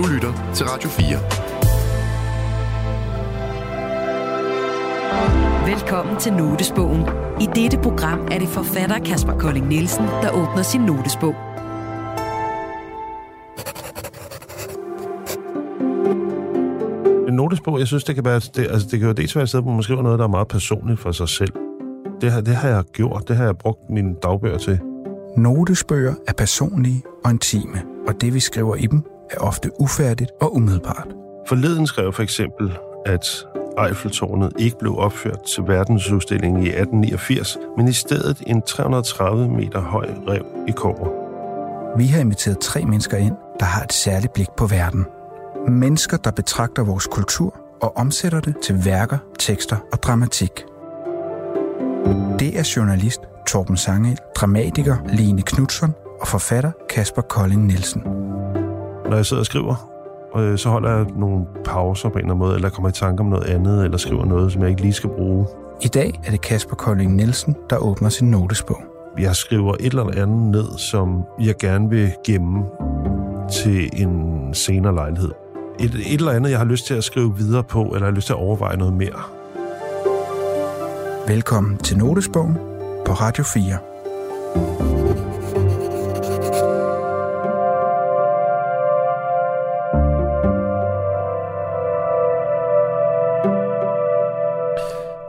Du lytter til Radio 4. Velkommen til Notesbogen. I dette program er det forfatter Kasper Kolding Nielsen, der åbner sin notesbog. En notesbog, jeg synes, det kan være, det, altså, det kan jo dels være et sted, hvor man skriver noget, der er meget personligt for sig selv. Det, har, det har jeg gjort, det har jeg brugt mine dagbøger til. Notesbøger er personlige og intime, og det vi skriver i dem er ofte ufærdigt og umiddelbart. Forleden skrev for eksempel, at Eiffeltårnet ikke blev opført til verdensudstillingen i 1889, men i stedet en 330 meter høj rev i Kåre. Vi har inviteret tre mennesker ind, der har et særligt blik på verden. Mennesker, der betragter vores kultur og omsætter det til værker, tekster og dramatik. Det er journalist Torben Sangel, dramatiker Line Knudsen og forfatter Kasper Kolding Nielsen. Når jeg sidder og skriver, øh, så holder jeg nogle pauser på en eller anden måde, eller kommer i tanke om noget andet, eller skriver noget, som jeg ikke lige skal bruge. I dag er det Kasper Kolding Nielsen, der åbner sin notesbog. Jeg skriver et eller andet ned, som jeg gerne vil gemme til en senere lejlighed. Et, et eller andet, jeg har lyst til at skrive videre på, eller har lyst til at overveje noget mere. Velkommen til Notesbogen på Radio 4.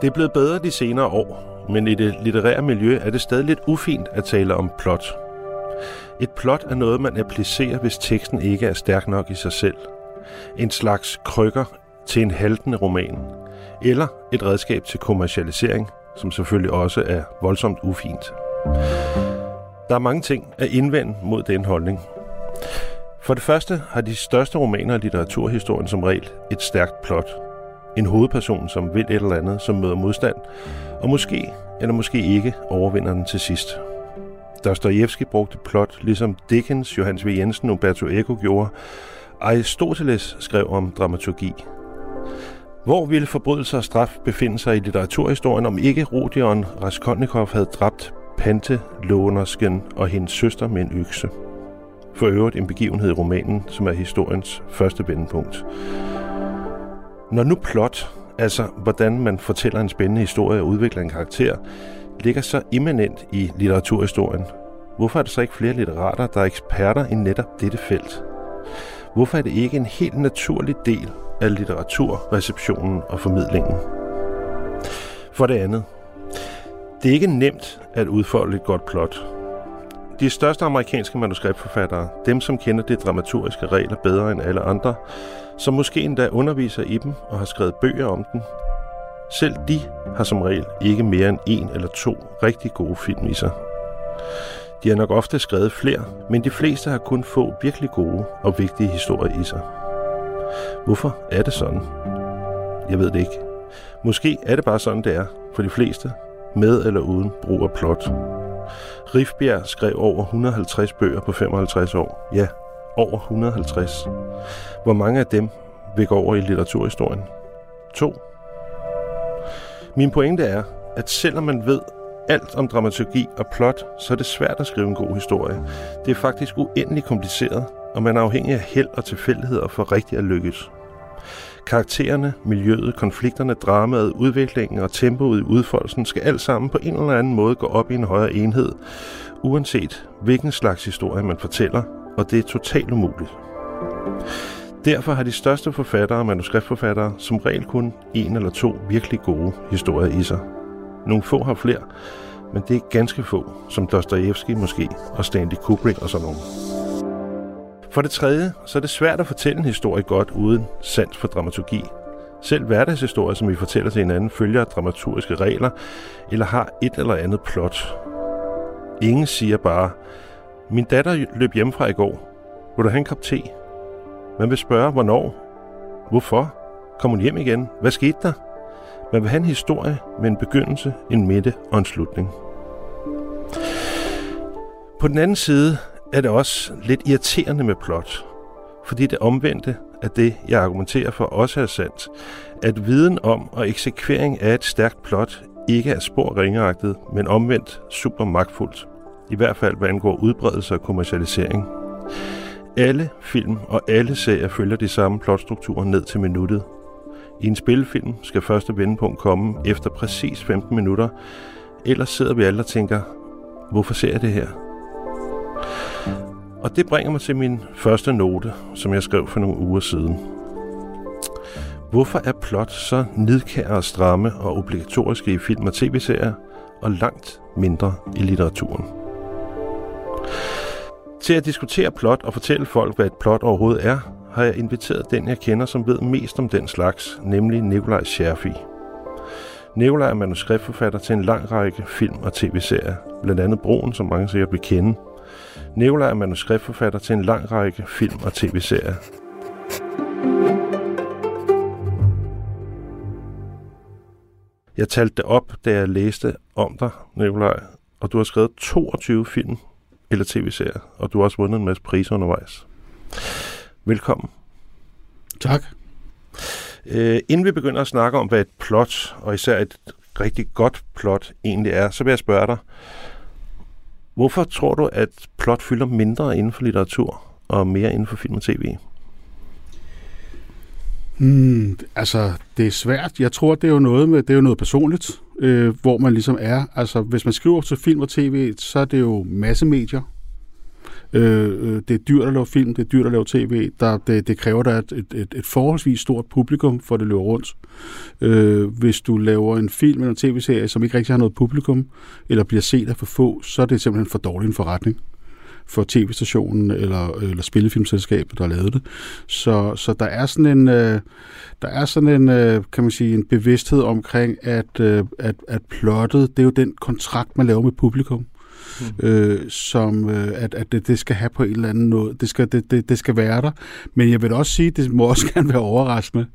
Det er blevet bedre de senere år, men i det litterære miljø er det stadig lidt ufint at tale om plot. Et plot er noget, man applicerer, hvis teksten ikke er stærk nok i sig selv. En slags krykker til en haltende roman. Eller et redskab til kommercialisering, som selvfølgelig også er voldsomt ufint. Der er mange ting at indvende mod den holdning. For det første har de største romaner i litteraturhistorien som regel et stærkt plot. En hovedperson, som vil et eller andet, som møder modstand, og måske eller måske ikke overvinder den til sidst. Dostojevski brugte plot, ligesom Dickens, Johannes V. Jensen og Umberto Eco gjorde. Aristoteles skrev om dramaturgi. Hvor ville forbrydelse og straf befinde sig i litteraturhistorien, om ikke Rodion Raskolnikov havde dræbt Pante, Lånersken og hendes søster med en økse? For øvrigt en begivenhed i romanen, som er historiens første vendepunkt. Når nu plot, altså hvordan man fortæller en spændende historie og udvikler en karakter, ligger så immanent i litteraturhistorien, hvorfor er der så ikke flere litterater, der er eksperter i netop dette felt? Hvorfor er det ikke en helt naturlig del af litteraturreceptionen og formidlingen? For det andet, det er ikke nemt at udfolde et godt plot. De største amerikanske manuskriptforfattere, dem som kender de dramaturgiske regler bedre end alle andre, som måske endda underviser i dem og har skrevet bøger om dem, selv de har som regel ikke mere end en eller to rigtig gode film i sig. De har nok ofte skrevet flere, men de fleste har kun få virkelig gode og vigtige historier i sig. Hvorfor er det sådan? Jeg ved det ikke. Måske er det bare sådan, det er for de fleste, med eller uden brug af plot. Rifbjerg skrev over 150 bøger på 55 år. Ja, over 150. Hvor mange af dem vil gå over i litteraturhistorien? To. Min pointe er, at selvom man ved alt om dramaturgi og plot, så er det svært at skrive en god historie. Det er faktisk uendelig kompliceret, og man er afhængig af held og tilfældigheder for rigtig at lykkes. Karaktererne, miljøet, konflikterne, dramaet, udviklingen og tempoet i udfoldelsen skal alt sammen på en eller anden måde gå op i en højere enhed, uanset hvilken slags historie man fortæller, og det er totalt umuligt. Derfor har de største forfattere og manuskriptforfattere som regel kun en eller to virkelig gode historier i sig. Nogle få har flere, men det er ganske få, som Dostojevski måske, og Stanley Kubrick og sådan nogle. For det tredje, så er det svært at fortælle en historie godt uden sans for dramaturgi. Selv hverdagshistorier, som vi fortæller til hinanden, følger dramaturgiske regler eller har et eller andet plot. Ingen siger bare, min datter løb hjemmefra i går. Vil du have en kop te? Man vil spørge, hvornår? Hvorfor? Kom hun hjem igen? Hvad skete der? Man vil have en historie med en begyndelse, en midte og en slutning. På den anden side er det også lidt irriterende med plot, fordi det omvendte af det, jeg argumenterer for, også er sandt, at viden om og eksekvering af et stærkt plot ikke er spor ringeagtet, men omvendt super magtfuldt. I hvert fald, hvad angår udbredelse og kommercialisering. Alle film og alle serier følger de samme plotstrukturer ned til minuttet. I en spillefilm skal første vendepunkt komme efter præcis 15 minutter, ellers sidder vi alle og tænker, hvorfor ser jeg det her? Og det bringer mig til min første note, som jeg skrev for nogle uger siden. Hvorfor er plot så nidkære og stramme og obligatoriske i film og tv-serier, og langt mindre i litteraturen? Til at diskutere plot og fortælle folk, hvad et plot overhovedet er, har jeg inviteret den, jeg kender, som ved mest om den slags, nemlig Nikolaj Scherfi. Nikolaj er manuskriptforfatter til en lang række film og tv-serier, blandt andet Broen, som mange sikkert vil kende. Nikolaj er manuskriptforfatter til en lang række film og tv-serier. Jeg talte det op, da jeg læste om dig, Nikolaj, og du har skrevet 22 film eller tv-serier, og du har også vundet en masse priser undervejs. Velkommen. Tak. Øh, inden vi begynder at snakke om, hvad et plot, og især et rigtig godt plot egentlig er, så vil jeg spørge dig, hvorfor tror du, at plot fylder mindre inden for litteratur og mere inden for film og tv? Hmm, altså, det er svært. Jeg tror, det er jo noget, med, det er jo noget personligt, øh, hvor man ligesom er. Altså, hvis man skriver til film og tv, så er det jo massemedier. medier. Øh, øh, det er dyrt at lave film, det er dyrt at lave tv. Der, det, det kræver der et, et, et forholdsvis stort publikum, for det løber rundt. Øh, hvis du laver en film eller en tv-serie, som ikke rigtig har noget publikum, eller bliver set af for få, så er det simpelthen for dårlig en forretning for tv-stationen eller, eller spillefilmselskabet, der lavede det. Så, så der er sådan en, øh, der er sådan en, øh, kan man sige, en bevidsthed omkring, at, øh, at, at plottet, det er jo den kontrakt, man laver med publikum mm. øh, som øh, at, at det, det skal have på en eller anden noget. Det skal, det, det, det skal være der. Men jeg vil også sige, at det må også gerne være overraskende.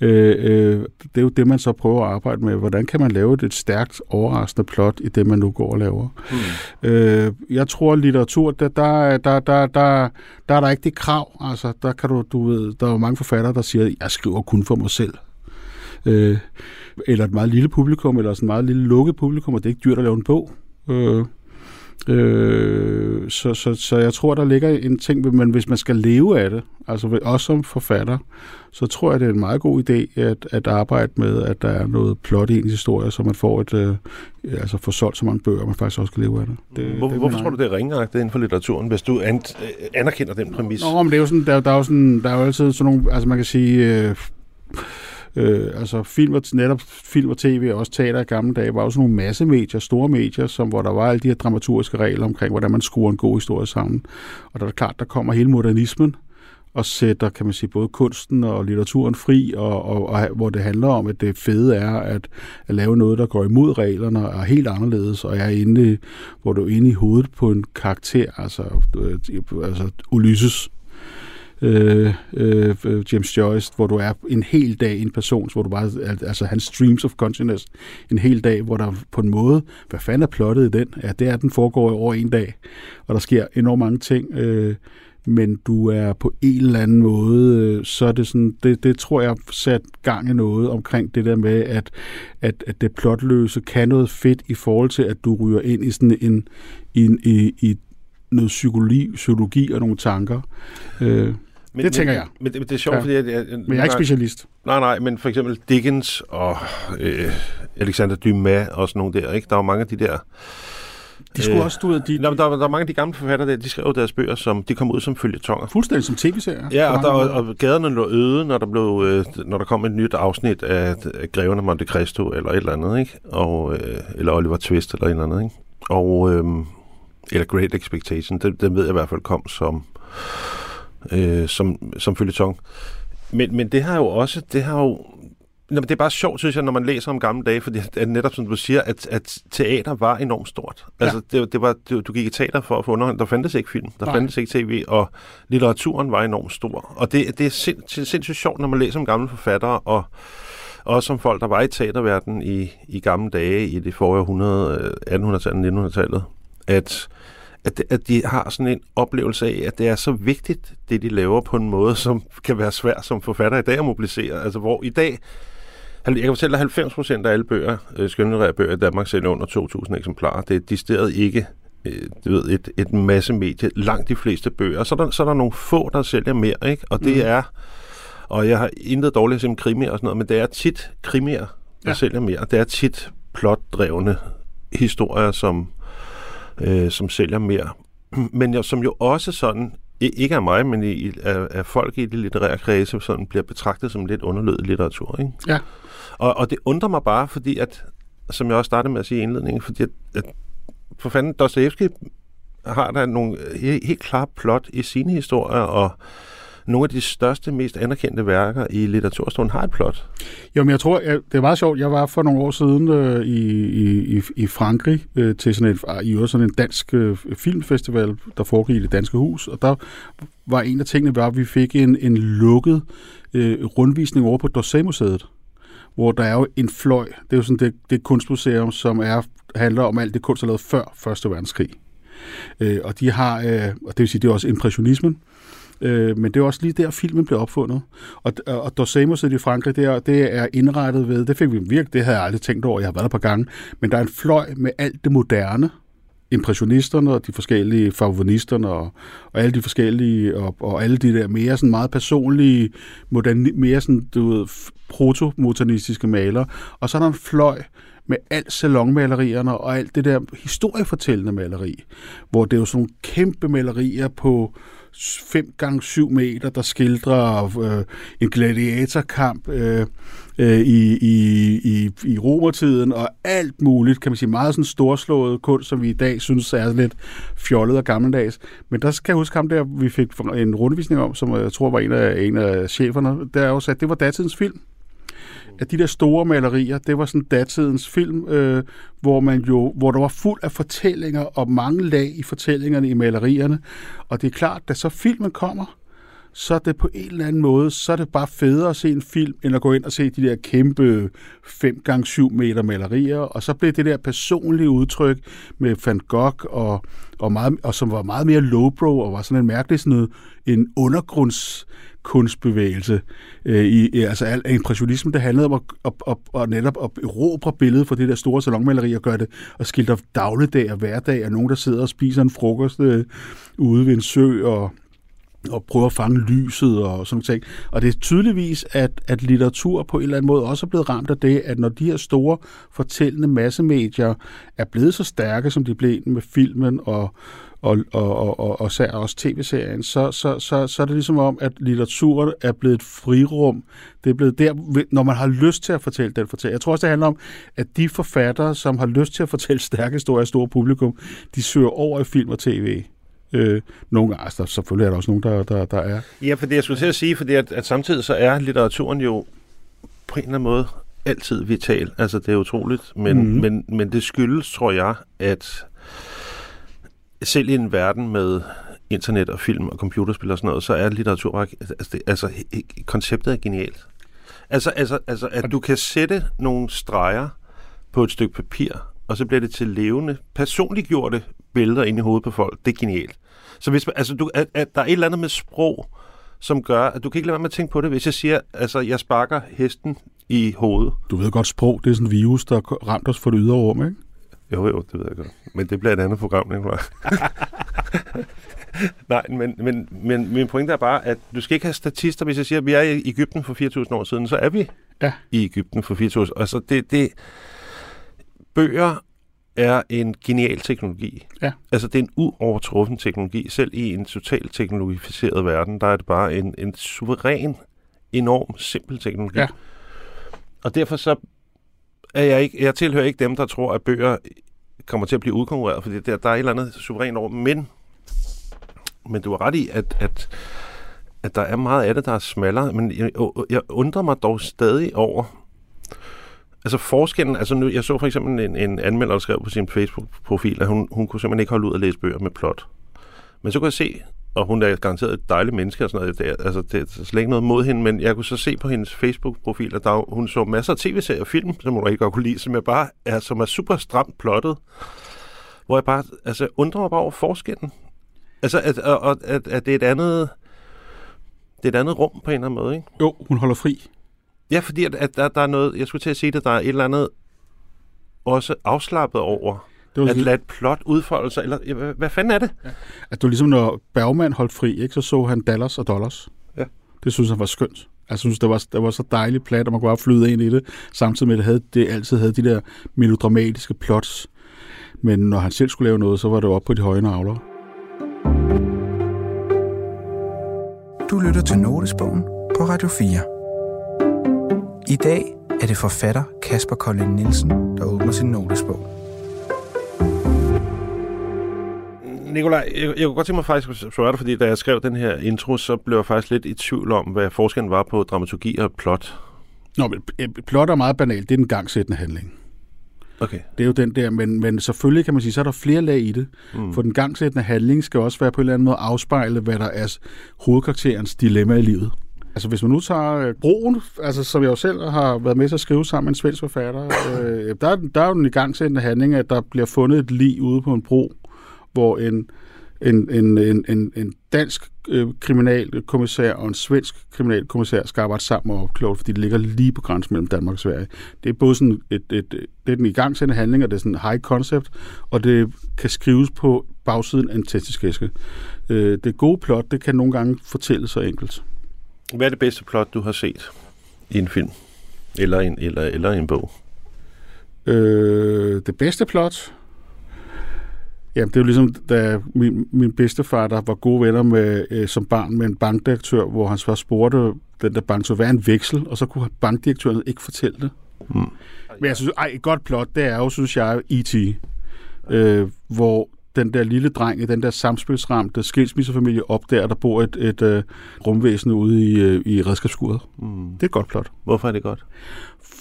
Øh, øh, det er jo det, man så prøver at arbejde med. Hvordan kan man lave et, et stærkt, overraskende plot i det, man nu går og laver? Mm. Øh, jeg tror, at litteratur, der, der, der, der, der, der er der ikke det krav. Altså, der kan du, du ved, der er jo mange forfattere, der siger, at jeg skriver kun for mig selv. Øh, eller et meget lille publikum, eller sådan et meget lille lukket publikum, og det er ikke dyrt at lave en bog. Øh, Øh, så, så, så jeg tror, der ligger en ting, men hvis man skal leve af det, altså også som forfatter, så tror jeg, det er en meget god idé at, at arbejde med, at der er noget plot i ens historie, så man får et, øh, altså får solgt så mange bøger, man faktisk også kan leve af det. det Hvor, det hvorfor tror du, det er ringeagtigt inden for litteraturen, hvis du an, anerkender den præmis? Nå, men det er jo sådan, der, der er jo sådan, der er jo altid sådan nogle, altså man kan sige, øh, Øh, altså film og, netop film og tv og også teater i gamle dage var også nogle masse medier, store medier, som, hvor der var alle de her dramaturgiske regler omkring, hvordan man skruer en god historie sammen. Og der er klart, der kommer hele modernismen, og sætter, kan man sige, både kunsten og litteraturen fri, og, og, og hvor det handler om, at det fede er at, at lave noget, der går imod reglerne og er helt anderledes, og er inde, hvor du er inde i hovedet på en karakter, altså, altså Ulysses, øh, øh, James Joyce, hvor du er en hel dag en person, hvor du bare, altså hans streams of consciousness, en hel dag, hvor der på en måde, hvad fanden er plottet i den? Ja, det er, at den foregår over en dag, og der sker enormt mange ting, øh, men du er på en eller anden måde, øh, så er det sådan, det, det tror jeg sat gang i noget omkring det der med, at, at, at det plotløse kan noget fedt i forhold til, at du ryger ind i sådan en, i, i, i noget psykologi, psykologi og nogle tanker. Øh, men, det tænker men, jeg. Men, men det er sjovt, ja. fordi... Jeg, jeg, men jeg er ikke specialist. Nej, nej, men for eksempel Dickens og øh, Alexander Dumas og sådan nogle der, ikke? Der var mange af de der... De skulle øh, også, du ved, de, der, der, der er mange af de gamle forfattere der, de skrev deres bøger, som de kom ud som tonger. Fuldstændig som tv-serier. Ja, og, der, og, og gaderne lå øde, når der, blev, øh, når der kom et nyt afsnit af, af Greverne Monte Cristo, eller et eller andet, ikke? Og, øh, eller Oliver Twist, eller et eller andet, ikke? Og, øh, eller Great Expectation, den, den ved jeg i hvert fald kom som øh, som, som følgetong. Men, men det har jo også, det har jo, Nå, det er bare sjovt, synes jeg, når man læser om gamle dage, fordi at netop som du siger, at, at teater var enormt stort. Ja. Altså, det, det var, det, du gik i teater for at få underhold. Der fandtes ikke film, der Nej. fandtes ikke tv, og litteraturen var enormt stor. Og det, det er sind, sindssygt sjovt, når man læser om gamle forfattere, og også som folk, der var i teaterverdenen i, i gamle dage, i det forrige århundrede, 1800-tallet, 1900-tallet, at at, at de har sådan en oplevelse af, at det er så vigtigt, det de laver på en måde, som kan være svært som forfatter i dag at mobilisere. Altså hvor i dag, jeg kan fortælle dig, 90 procent af alle bøger, øh, skønlitterære bøger i Danmark sælger under 2.000 eksemplarer. Det er distilleret ikke øh, du ved, et, et masse medie, langt de fleste bøger. Så er, der, så er der nogle få, der sælger mere, ikke? Og det mm. er, og jeg har intet dårligt som krimier og sådan noget, men det er tit krimier, der ja. sælger mere. Det er tit plotdrevne historier, som, øh, som sælger mere. Men jo, som jo også sådan, ikke af mig, men i, af, af folk i det litterære kredse, sådan bliver betragtet som lidt underlødig litteratur. Ikke? Ja. Og, og det undrer mig bare, fordi at, som jeg også startede med at sige i indledningen, fordi at, at for fanden, Dostoevsky har der nogle helt, helt klare plot i sine historier, og nogle af de største, mest anerkendte værker i litteraturstolen har et plot. Jo, men jeg tror, jeg, det er meget sjovt. Jeg var for nogle år siden øh, i, i, i Frankrig øh, til sådan, en, i sådan en dansk øh, filmfestival, der foregik i det danske hus, og der var en af tingene, var, at vi fik en, en lukket øh, rundvisning over på Dorsey-museet hvor der er jo en fløj. Det er jo sådan det, det kunstmuseum, som er, handler om alt det kunst, der er lavet før Første Verdenskrig. Øh, og de har, øh, og det vil sige, det er også impressionismen, øh, men det er også lige der, filmen blev opfundet. Og, og Dorsey i Frankrig, det er, det er indrettet ved, det fik vi virkelig, det havde jeg aldrig tænkt over, jeg har været der par gange, men der er en fløj med alt det moderne, impressionisterne og de forskellige favoritisterne og, og alle de forskellige og, og alle de der mere sådan meget personlige moderne, mere sådan du ved protomodernistiske malere og så er der en fløj med alt salonmalerierne og alt det der historiefortællende maleri, hvor det er jo sådan nogle kæmpe malerier på 5 gange 7 meter, der skildrer øh, en gladiatorkamp øh, øh, i, i, i, i romertiden, og alt muligt, kan man sige, meget sådan storslået kunst, som vi i dag synes er lidt fjollet og gammeldags. Men der skal jeg huske ham der, vi fik en rundvisning om, som jeg tror var en af, en af cheferne, der også, at det var datidens film Mm. at de der store malerier, det var sådan datidens film, øh, hvor man jo, hvor der var fuld af fortællinger og mange lag i fortællingerne i malerierne. Og det er klart, da så filmen kommer, så er det på en eller anden måde, så er det bare federe at se en film, end at gå ind og se de der kæmpe 5x7 meter malerier, og så blev det der personlige udtryk med Van Gogh, og, og, meget, og som var meget mere lowbrow, og var sådan en mærkelig sådan noget, en undergrunds kunstbevægelse. Øh, i, altså al impressionisme, det handlede om at, at, at, at netop at erobre billedet for det der store salonmaleri og gøre det og skildre dagligdag og hverdag og nogen, der sidder og spiser en frokost øh, ude ved en sø og og prøver at fange lyset og sådan ting. Og det er tydeligvis, at, at litteratur på en eller anden måde også er blevet ramt af det, at når de her store fortællende massemedier er blevet så stærke, som de blev med filmen og, og, og, og, og, og også tv-serien, så, så, så, så er det ligesom om, at litteraturen er blevet et frirum. Det er blevet der, når man har lyst til at fortælle den fortælling. Jeg tror også, det handler om, at de forfattere, som har lyst til at fortælle stærke historier af store publikum, de søger over i film og tv. Øh, nogle gange, altså selvfølgelig er der også nogen, der, der, der er. Ja, for det jeg skulle til at sige, fordi at, at samtidig så er litteraturen jo på en eller anden måde altid vital. Altså det er utroligt, men, mm. men, men det skyldes, tror jeg, at selv i en verden med internet og film og computerspil og sådan noget, så er litteratur altså, det, altså konceptet er genialt. Altså, altså, altså at du kan sætte nogle streger på et stykke papir, og så bliver det til levende, personliggjorte billeder ind i hovedet på folk. Det er genialt. Så hvis, altså, du, at, at der er et eller andet med sprog, som gør, at du kan ikke lade være med at tænke på det, hvis jeg siger, altså, jeg sparker hesten i hovedet. Du ved godt, sprog, det er sådan en virus, der ramt os for det ydre rum, ikke? Jo, jo, det ved jeg godt. Men det bliver et andet program, ikke? Nej, men, men, men min pointe er bare, at du skal ikke have statister, hvis jeg siger, at vi er i Ægypten for 4.000 år siden, så er vi ja. i Ægypten for 4.000 Altså, det, det, bøger er en genial teknologi. Ja. Altså, det er en uovertruffen teknologi. Selv i en totalt teknologificeret verden, der er det bare en, en suveræn, enorm, simpel teknologi. Ja. Og derfor så er jeg ikke, jeg tilhører ikke dem, der tror, at bøger kommer til at blive udkonkurreret, fordi der, der er et eller andet suverænt over. Men, men du har ret i, at, at, at der er meget af det, der er smallere. Men jeg, jeg undrer mig dog stadig over, Altså forskellen, altså nu, jeg så for eksempel en, en anmelder, der skrev på sin Facebook-profil, at hun, hun kunne simpelthen ikke holde ud at læse bøger med plot. Men så kunne jeg se, og hun er garanteret et dejligt menneske og sådan noget, det er, altså det er slet ikke noget mod hende, men jeg kunne så se på hendes Facebook-profil, at der, hun så masser af tv-serier og film, som hun rigtig godt kunne lide, som, jeg bare er, som er super stramt plottet, hvor jeg bare altså, undrer mig bare over forskellen. Altså, at, at, at, at det er et andet det er et andet rum på en eller anden måde, ikke? Jo, hun holder fri. Ja, fordi at, at der, der er noget, jeg skulle til at sige det, der er et eller andet også afslappet over Det var At lade et plot udfolde sig? Eller, ja, hvad, hvad fanden er det? at det var ligesom, når Bergman holdt fri, ikke, så så han Dallas og Dollars. Ja. Det synes han var skønt. Altså, Jeg synes, det var, det var så dejligt plat, og man kunne bare flyde ind i det, samtidig med, at det, havde, det altid havde de der melodramatiske plots. Men når han selv skulle lave noget, så var det op på de høje navler. Du lytter til Notesbogen på Radio 4. I dag er det forfatter Kasper Kolding Nielsen, der åbner sin notesbog. Nikolaj, jeg, jeg kunne godt tænke mig faktisk at spørge dig, fordi da jeg skrev den her intro, så blev jeg faktisk lidt i tvivl om, hvad forskellen var på dramaturgi og plot. Nå, men et plot er meget banalt. Det er den gangsættende handling. Okay. Det er jo den der, men, men selvfølgelig kan man sige, så er der flere lag i det. Mm. For den gangsættende handling skal også være på en eller anden måde afspejle, hvad der er hovedkarakterens dilemma i livet. Altså hvis man nu tager øh, Broen, altså, som jeg jo selv har været med til at skrive sammen med en svensk forfatter, øh, der, er- der er jo den igangsættende handling, at der bliver fundet et lig ude på en bro, hvor en, en, en, en, en, en dansk øh, kriminalkommissær og en svensk kriminalkommissær skal arbejde sammen og opklare, fordi det ligger lige på grænsen mellem Danmark og Sverige. Det er både sådan et, et, det er den igangsættende handling, og det er sådan en high concept, og det kan skrives på bagsiden af en testiskeske. Øh, det gode plot, det kan nogle gange fortælles så enkelt. Hvad er det bedste plot, du har set i en film? Eller en, eller, eller en bog? Øh, det bedste plot? Jamen, det er jo ligesom, da min, min bedstefar, der var gode venner med, øh, som barn med en bankdirektør, hvor han så spurgte den der bank, så hvad er en veksel? Og så kunne bankdirektøren ikke fortælle det. Mm. Men jeg synes, ej, et godt plot, det er jo, synes jeg, E.T., øh, hvor den der lille dreng i den der samspilsramte skilsmissefamilie opdager, der bor et, et øh, rumvæsen ude i, øh, i redskabsskuret. Mm. Det er et godt plot. Hvorfor er det godt?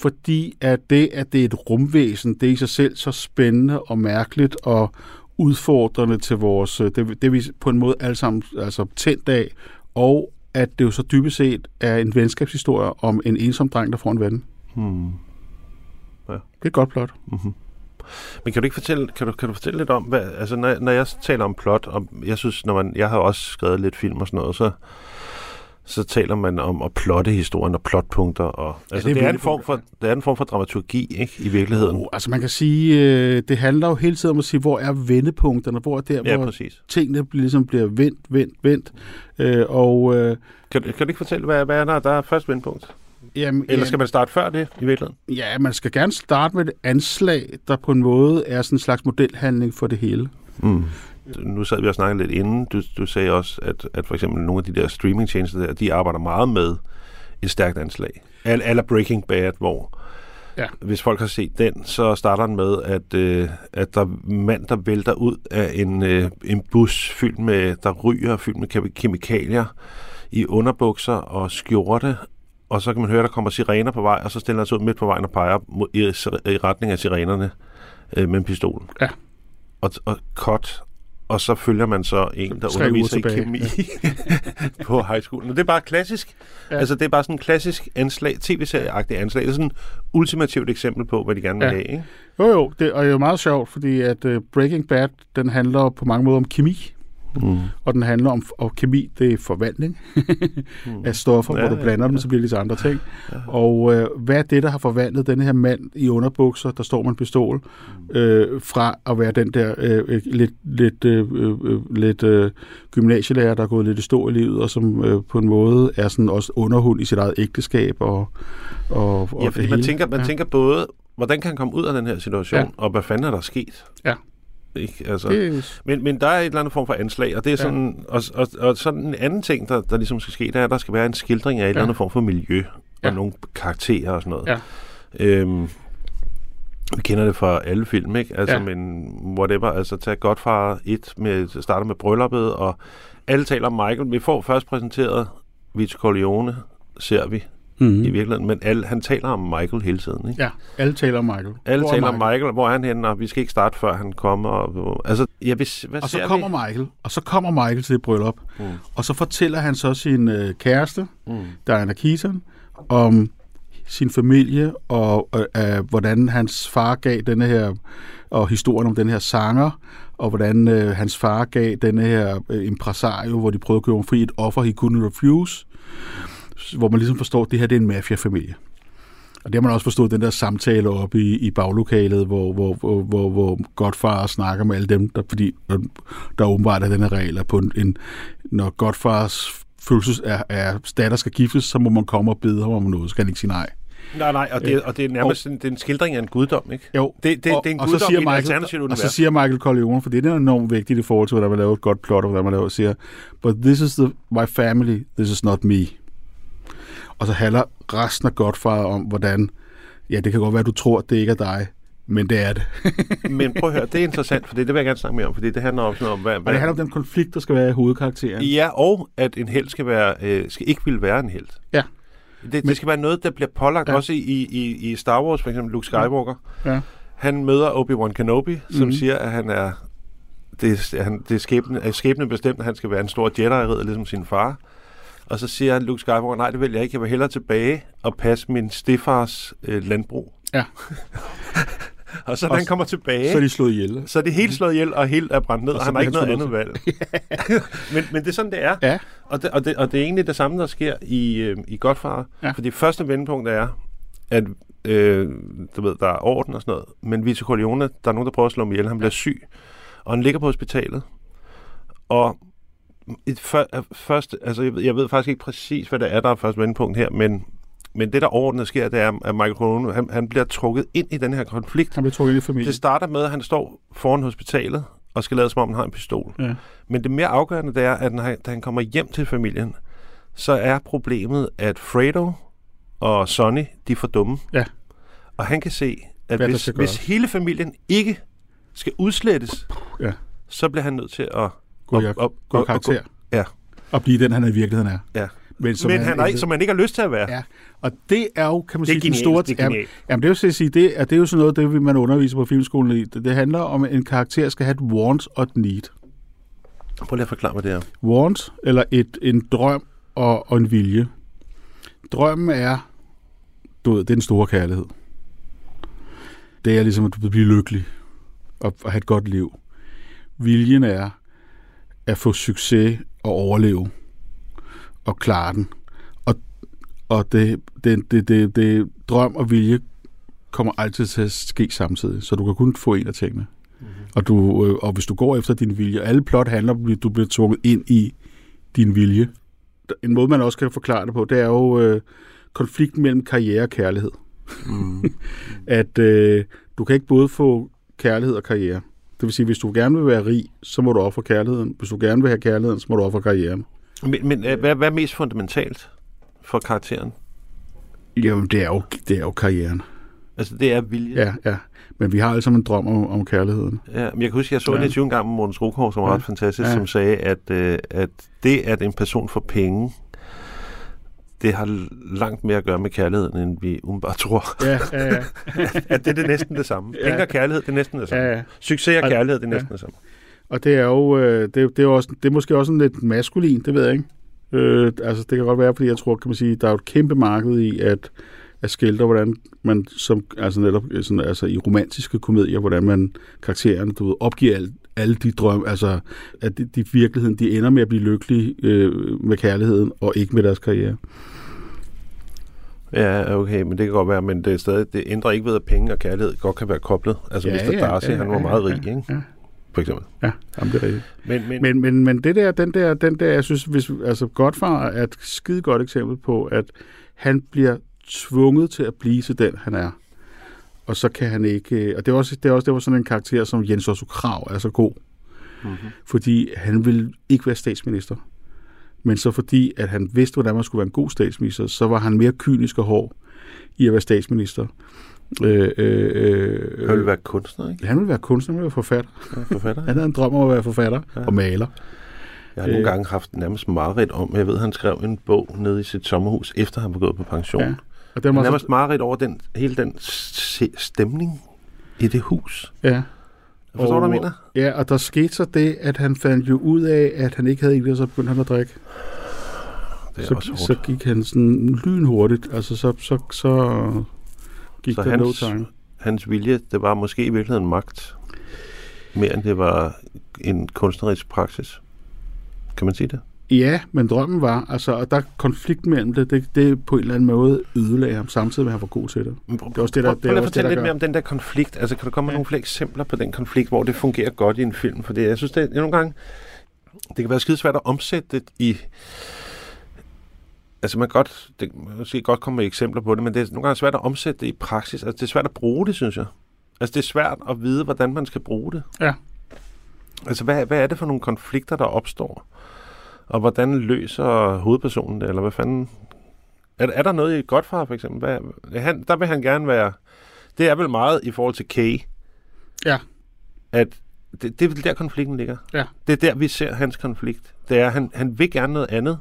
fordi at det, at det er et rumvæsen, det er i sig selv så spændende og mærkeligt og udfordrende til vores, øh, det, det vi på en måde alle sammen altså, tændt af, og at det jo så dybest set er en venskabshistorie om en ensom dreng, der får en ven. Hmm. Det er godt plot. Men kan du ikke fortælle, kan du, kan du fortælle lidt om, hvad, altså når, når jeg taler om plot, og jeg synes, når man, jeg har også skrevet lidt film og sådan noget, så, så taler man om at plotte historien og plotpunkter. Og, altså, det er det, er en form for, det er en form for dramaturgi, ikke, i virkeligheden. Oh, altså man kan sige, øh, det handler jo hele tiden om at sige, hvor er vendepunkterne, hvor er der, Ja, hvor præcis. tingene ligesom bliver vendt, vendt, vendt. Øh, og øh, Kan, kan du ikke fortælle, hvad, hvad er der, der er først vendepunkt? jamen, Eller skal man starte før det, i virkeligheden? Ja, man skal gerne starte med et anslag, der på en måde er sådan en slags modelhandling for det hele. Mm. Nu sad vi og snakkede lidt inden. Du, du sagde også, at, at for eksempel nogle af de der streamingtjenester der, de arbejder meget med et stærkt anslag. Al- Eller Breaking Bad, hvor Ja. hvis folk har set den, så starter den med, at, øh, at der er mand, der vælter ud af en, øh, en bus fyldt med, der ryger, fyldt med kemi- kemikalier i underbukser og skjorte, og så kan man høre, der kommer sirener på vej, og så stiller han sig ud midt på vejen og peger mod, i, i retning af sirenerne øh, med en pistol. Ja. Og, og cut, og så følger man så en, der Tre underviser i kemi på high school. Og det er bare klassisk. Ja. Altså, det er bare sådan en klassisk anslag, tv-serieagtig anslag. Det er sådan et ultimativt eksempel på, hvad de gerne vil Ja. have, ikke? Jo, jo, det, og det er jo meget sjovt, fordi at uh, Breaking Bad, den handler på mange måder om kemi, Mm. og den handler om, og kemi, det er forvandling Mm. af stoffer, Ja, ja, hvor du ja, blander ja. dem, så bliver det til andre ting. Ja. Og uh, hvad er det, der har forvandlet den her mand i underbukser, der står med en pistol, øh, fra at være den der øh, lidt, lidt, øh, øh, lidt øh, gymnasielærer, der er gået lidt i stå i livet, og som øh, på en måde er sådan også underhund i sit eget ægteskab, og, og, og Ja, fordi man hele. tænker, man ja. tænker både, hvordan kan han komme ud af den her situation, ja. Ja. og hvad fanden er der sket? Ja. Ikke? Altså, Det, men, men der er et eller andet form for anslag, og det er sådan, ja. og, og, og sådan en anden ting, der, der ligesom skal ske, der er, at der skal være en skildring af et ja. eller andet form for miljø, og Ja. nogle karakterer og sådan noget. Ja. Øhm, vi kender det fra alle film, ikke? Altså, ja. Men whatever, altså tag Godfather 1, med, starter med brylluppet, og alle taler om Michael. Vi får først præsenteret Vito Corleone, ser vi mm. i virkeligheden, men alle, han taler om Michael hele tiden, ikke? Ja, alle taler om Michael. Alle Hvor er taler om Michael, hvor er han henne, og vi skal ikke starte, før han kommer. Og, altså, ja, hvis, hvad Og så kommer vi? Michael, og så kommer Michael til et bryllup, Mm. og så fortæller han så sin øh, kæreste, Mm. Diana Keaton, om sin familie, og øh, øh, hvordan hans far gav denne her, og historien om den her sanger, og hvordan øh, hans far gav denne her øh, impresario, hvor de prøvede at købe ham fri et offer, he couldn't refuse, hvor man ligesom forstår, at det her det er en mafiafamilie. Og det har man også forstået, den der samtale oppe i, i baglokalet, hvor, hvor, hvor, hvor, hvor Godfar snakker med alle dem, der, fordi der åbenbart er den her regel, på en, en, når Godfars følelses er, er datter skal giftes, så må man komme og bede ham om noget, så kan han ikke sige nej. Nej, nej, og det, og det er nærmest og, en, det er en skildring af en guddom, ikke? Jo. Det, det, og, det er en og guddom så siger i et Og så siger Michael Corleone, for det er enormt vigtigt i forhold til, hvordan man laver et godt plot, og hvordan man laver, siger, but this is the, my family, this is not me. Og så handler resten af Godfather om, hvordan, ja, det kan godt være, du tror, det ikke er dig, men det er det. Men prøv at høre, det er interessant, for det, det vil jeg gerne snakke mere om, fordi det handler om sådan om, hvad, Og det handler om den konflikt, der skal være i hovedkarakteren. Ja, og at en held skal, være, øh, skal ikke ville være en held. Ja. Det, det Men- skal være noget, der bliver pålagt Ja. også i, i, i Star Wars, for eksempel Luke Skywalker. Ja. Han møder Obi-Wan Kenobi, som Mhm. mm. siger, at han er det, han, det er skæbne, er skæbne bestemt, at han skal være en stor Jedi-ridder, ligesom sin far. Og så siger Luke Skywalker, nej, det vil jeg ikke. Jeg vil hellere tilbage og passe min stefars øh, landbrug. Ja. og så Og han kommer tilbage, Så er de slået ihjel. så er det helt slået ihjel, og helt er brændt ned, Og og, han har ikke noget andet valg. men, men det er sådan, det er. Ja. Og det, og, det, og det er egentlig det samme, der sker i, øh, i Godfather. Ja. Ja. Fordi første vendepunkt er, at øh, du ved, der er orden og sådan noget, men Vito Corleone, der er nogen, der prøver at slå ham ihjel, han bliver syg, og han ligger på hospitalet, og et før, øh, først, altså jeg ved, jeg ved faktisk ikke præcis, hvad det er, der er første vendepunkt her, men, men det, der overordnet sker, det er, at Michael Corleone, han, han bliver trukket ind i den her konflikt, Han bliver trukket ind i familien. det starter med, at han står foran hospitalet og skal lade som om, han har en pistol. Ja. Men det mere afgørende, det er, at når han, da han kommer hjem til familien, så er problemet, at Fredo og Sonny, de er for dumme. Ja. Og han kan se, at Hvad hvis, hvis hele familien ikke skal udslettes, Ja. så bliver han nødt til at... Gå, op- op- gå op- karakter. Ja. Og blive den, han i virkeligheden er. Ja. Men, Som Men han er ikke, som man ikke har lyst til at være. Ja, og det er jo, kan man Det er sige, den store... det er jamen, jamen, det er jo at sige, det er, det er jo sådan noget, det vil man underviser på filmskolen i. Det, det handler om, at en karakter skal have et want og et need. Prøv lige at forklare mig det her. Want, eller et, en drøm og, og en vilje. Drømmen er, du ved, det er den store kærlighed. Det er ligesom, at du vil blive lykkelig og, og have et godt liv. Viljen er at få succes og overleve og klare den. Og, og det, det, det, det, det, drøm og vilje kommer altid til at ske samtidig, så du kan kun få en af tingene. Mm-hmm. Og, du, øh, og hvis du går efter din vilje, alle plot handler om, at du bliver tvunget ind i din vilje. En måde, man også kan forklare det på, det er jo øh, konflikten mellem karriere og kærlighed. Mm. At øh, du kan ikke både få kærlighed og karriere. Vil sige, hvis du gerne vil være rig, så må du ofre kærligheden. Hvis du gerne vil have kærligheden, så må du ofre karrieren. Men, men øh, hvad, hvad er mest fundamentalt for karakteren? Jamen, det er jo, det er jo karrieren. Altså, det er vilje. Ja, ja. Men vi har alle sammen en drøm om, om kærligheden. Ja, men jeg kan huske, at jeg så Ja. en interview en gang med Måns Rukov, som var Ja. ret fantastisk, Ja. som sagde, at, øh, at det, at en person får penge, det har langt mere at gøre med kærligheden, end vi umiddelbart tror. Ja, ja, ja. at det, det er næsten det samme. Ja. Penge og kærlighed, det er næsten det samme. ja, ja. Succes og kærlighed, det er ja. næsten det samme. Og det er jo, øh, det, er- det, er også, det er måske også sådan lidt maskulin, det ved jeg ikke. Øh, altså det kan godt være, fordi jeg tror, kan man sige, der er jo et kæmpe marked i at, at skildre, hvordan man, som, altså netop sådan, altså i romantiske komedier, hvordan man karaktererne, du ved, opgiver alt, alle de drømme, altså at de, de i virkeligheden, de ender med at blive lykkelige øh, med kærligheden, og ikke med deres karriere. Ja, okay, men det kan godt være, men det, er stadig, det ændrer ikke ved, at penge og kærlighed godt kan være koblet. Altså, Ja, ja, Mr. ja, Darcy, ja, han var ja, meget ja, rig, ikke? ja. For eksempel. Ja, jamen, det er rigtigt. Men, men, Men, men, men det der, den der, den der, jeg synes, hvis, altså Godfar er et skide godt eksempel på, at han bliver tvunget til at blive til den, han er. Og så kan han ikke, øh, og det er også, det er også det var sådan en karakter, som Jens Otto Krav er så god. mm-hmm. Fordi han ville ikke være statsminister. Men så fordi, at han vidste, hvordan man skulle være en god statsminister, så var han mere kynisk og hård i at være statsminister. Øh, øh, øh, han ville være kunstner, ikke? han ville være kunstner, han ville være forfatter. Ja, forfatter. Han havde en drøm om at være forfatter Ja. ja. og maler. Jeg har nogle Øh. gange haft nærmest mareridt om, jeg ved, han skrev en bog nede i sit sommerhus, efter han var gået på pension. Ja. Og den var så- Nærmest mareridt over den, hele den stemning i det hus. Ja. Forstår du, hvad jeg mener? Ja, og der skete så det, at han fandt jo ud af, at han ikke havde ikke, og så begyndte han at drikke. Det er Så, også hårdt. så gik han sådan lynhurtigt. Altså, så, så, så gik Så så der no hans- time. Hans vilje, det var måske i virkeligheden magt, mere end det var en kunstnerisk praksis. Kan man sige det? Ja, men drømmen var, altså, og der er konflikt mellem det, det, det på en eller anden måde ødelagde ham, samtidig med at han var god til det. Prøv- Det er også det, der- prøv- det er prøv lige at fortælle lidt gør. mere om den der konflikt. Altså, kan du komme med Ja. nogle flere eksempler på den konflikt, hvor det fungerer godt i en film? For det, jeg synes, det er nogle gange... Det kan være skide svært at omsætte det i... Altså, man kan godt, det, man måske godt komme med eksempler på det, men det er nogle gange svært at omsætte det i praksis. Altså, det er svært at bruge det, synes jeg. Altså, det er svært at vide, hvordan man skal bruge det. Ja. Altså, hvad, hvad er det for nogle konflikter, der opstår? Og hvordan løser hovedpersonen det, eller hvad fanden... Er, er der noget i Godfar, for eksempel? Hvad, han, der vil han gerne være... Det er vel meget i forhold til Kay. Ja. At det, det er vel der, konflikten ligger. Ja. Det er der, vi ser hans konflikt. Det er, han, han vil gerne noget andet.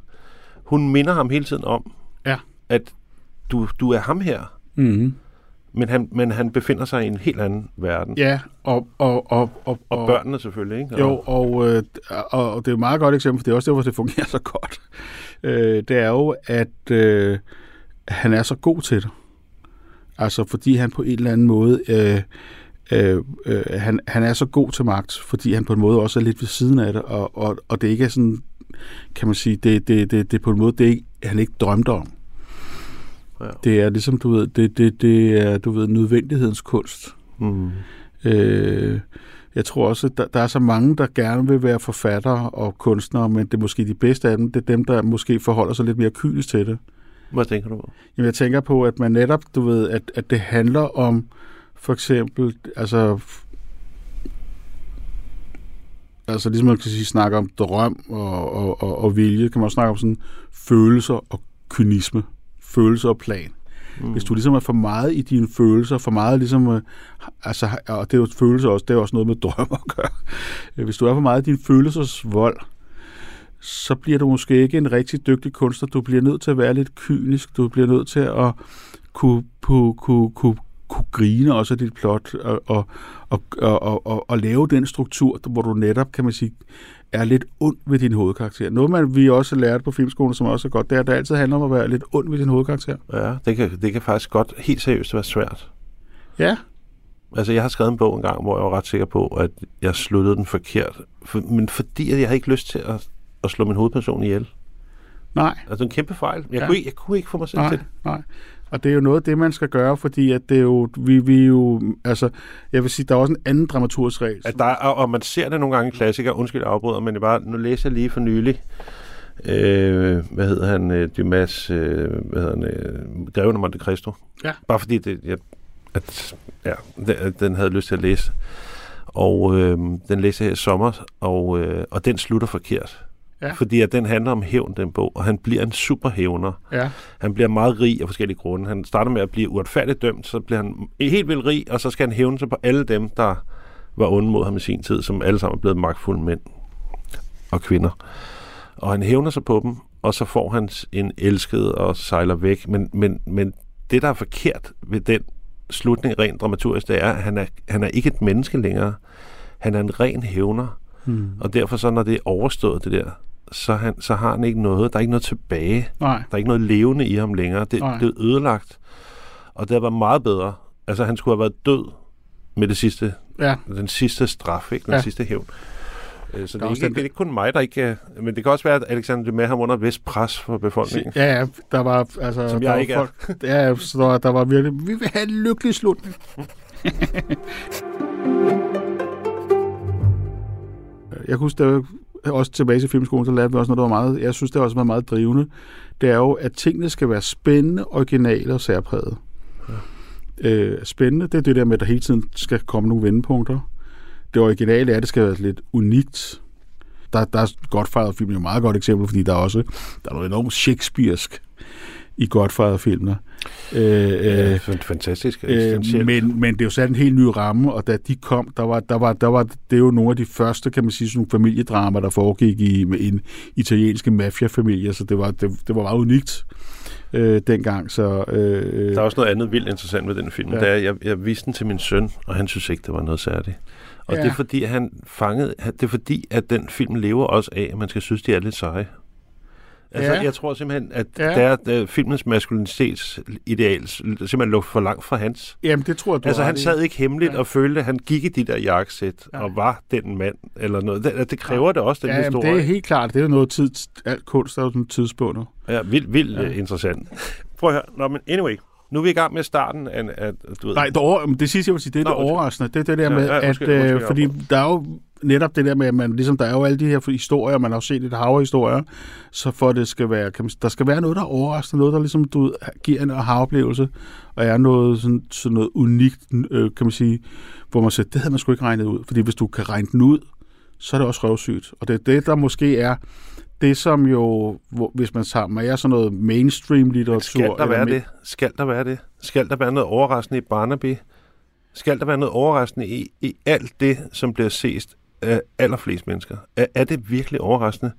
Hun minder ham hele tiden om, Ja. at du, du er ham her, Mm-hmm. Men han, men han befinder sig i en helt anden verden. Ja, og, og, og, og, Og børnene selvfølgelig, ikke? Jo, og, øh, og, og det er et meget godt eksempel, for det er også derfor, det fungerer så godt. Øh, det er jo, at øh, han er så god til det. Altså, fordi han på en eller anden måde... Øh, øh, øh, han, han er så god til magt, fordi han på en måde også er lidt ved siden af det, og, og, og det ikke er sådan, kan man sige, det, det, det, det på en måde, det er ikke, han ikke drømte om. Ja. Det er ligesom, du ved, det, det, det er, du ved, nødvendighedens kunst. Mm. Øh, jeg tror også, at der, der er så mange, der gerne vil være forfattere og kunstnere, men det er måske de bedste af dem, det er dem, der måske forholder sig lidt mere kynisk til det. Hvad tænker du på? Jamen, jeg tænker på, at man netop, du ved, at, at det handler om for eksempel, altså, altså ligesom man kan sige, snakke om drøm og, og, og, og vilje, kan man også snakke om sådan følelser og kynisme, følelser og plan. Mm. Hvis du ligesom er for meget i dine følelser, for meget ligesom, øh, altså, og det er jo følelser også, det er også noget med drøm at gøre. Øh, Hvis du er for meget i din følelsers vold, så bliver du måske ikke en rigtig dygtig kunstner. Du bliver nødt til at være lidt kynisk. Du bliver nødt til at kunne, kunne, kunne, kunne, kunne grine også af dit plot og, og, og, og, og, og, lave den struktur, hvor du netop, kan man sige, er lidt ond ved din hovedkarakter. Noget, man, vi også lærte på filmskolen, som også er godt, det er, at det altid handler om at være lidt ond ved din hovedkarakter. Ja, det kan, det kan faktisk godt helt seriøst være svært. Ja, Altså, jeg har skrevet en bog en gang, hvor jeg var ret sikker på, at jeg sluttede den forkert. For, men fordi at jeg havde ikke lyst til at, at slå min hovedperson ihjel. nej, Altså en kæmpe fejl. Jeg, Ja. kunne, ikke, jeg kunne ikke få mig selv til nej, det. nej. Og det er jo noget af det, man skal gøre, fordi at det er jo, vi, vi jo, altså, jeg vil sige, der er også en anden dramaturgisk regel. At der er, og man ser det nogle gange i klassikere. Undskyld, afbryder, men jeg bare, nu læser jeg lige for nylig. Øh, hvad hedder han? Øh, Dumas, øh, hvad hedder han? Øh, Greven af Monte Cristo. Ja. Bare fordi det, jeg, at, ja, den, den havde lyst til at læse. Og øh, den læste jeg her i sommer, og, øh, og den slutter forkert. Ja. Fordi at den handler om hævn, den bog, og han bliver en superhævner. Ja, Han bliver meget rig af forskellige grunde. Han starter med at blive uretfærdigt dømt, så bliver han helt vildt rig, og så skal han hævne sig på alle dem, der var onde mod ham i sin tid, som alle sammen er blevet magtfulde mænd og kvinder. Og han hævner sig på dem, og så får han en elsket og sejler væk. Men, men, men det, der er forkert ved den slutning rent dramaturgisk, det er, at han er, han er ikke et menneske længere. Han er en ren hævner. Hmm. Og derfor så, når det er overstået, det der, så, han, så har han ikke noget. Der er ikke noget tilbage. nej, Der er ikke noget levende i ham længere. Det, Nej. det er ødelagt. Og det været meget bedre. Altså, han skulle have været død med det sidste, ja, den sidste straf, ikke? den Ja. sidste hævn. Øh, Så det Der er er, ikke, det er ikke kun mig, der ikke er... Men det kan også være, at Alexander Dumas ham under et vist pres for befolkningen. ja, ja, der var, altså, Som der jeg var ikke er. folk, ja, ja, så der, der var virkelig, vi vil have en lykkelig slutning. jeg kan huske, der også tilbage til filmskolen, så lærte vi også noget, der var meget, jeg synes, det har også været meget drivende. Det er jo, at tingene skal være spændende, originale og særpræget. Ja. Øh, spændende, det er det der med, at der hele tiden skal komme nogle vendepunkter. Det originale er, at det skal være lidt unikt. Der, der er Godfather-filmen jo et meget godt eksempel, fordi der er også der er noget enormt shakespearsk i Godfather-filmene. Øh, Ja, øh, fan- fantastisk. Øh, men, men det er jo sat en helt ny ramme, og da de kom, der var, der var, der var, det jo nogle af de første, kan man sige, sådan nogle familiedramer, der foregik i en italienske mafiafamilie, så det var, det, det var meget unikt øh, dengang. Så, øh, Der er også noget andet vildt interessant med den film. Ja. Det er, jeg, jeg viste den til min søn, og han synes ikke, det var noget særligt. Og Ja. det er fordi, han fangede, det er fordi, at den film lever også af, at man skal synes, de er lidt seje. Altså, Ja. jeg tror simpelthen, at Ja. ja. der, der filmens maskulinitetsideal simpelthen lå for langt fra hans. Jamen, det tror jeg, du Altså, han sad ikke hemmeligt Ja. ja. og følte, at han gik i de der jakkesæt Ja. og var den mand, eller noget. Det, det kræver det også, den Ja, historie. det er helt klart. Det er jo noget tid, alt kunst er jo sådan tidspundet. Ja, vildt, vildt Ja. ja. interessant. Prøv at høre. Nå, men anyway. Nu er vi i gang med starten af, af du ved, Nej, det, over, det sidste, jeg vil sige, det er Nå, det overraskende. Det er det der Ja, med, ja, at... undskyld, øh, jeg fordi der er jo netop det der med, at man, ligesom, der er jo alle de her historier, man har jo set et hav historier, så for det skal være, kan man, der skal være noget, der er overraskende, noget, der ligesom, du giver en aha-oplevelse, og er noget, sådan, sådan noget unikt, øh, kan man sige, hvor man siger, det havde man sgu ikke regnet ud. Fordi hvis du kan regne den ud, så er det også røvsygt. Og det er det, der måske er det, som jo, hvor, hvis man tager med sådan noget mainstream-litteratur... Skal der være det? Skal der være det? Skal der være noget overraskende i Barnaby? Skal der være noget overraskende i, i alt det, som bliver set af allerflest mennesker? Er, er det virkelig overraskende?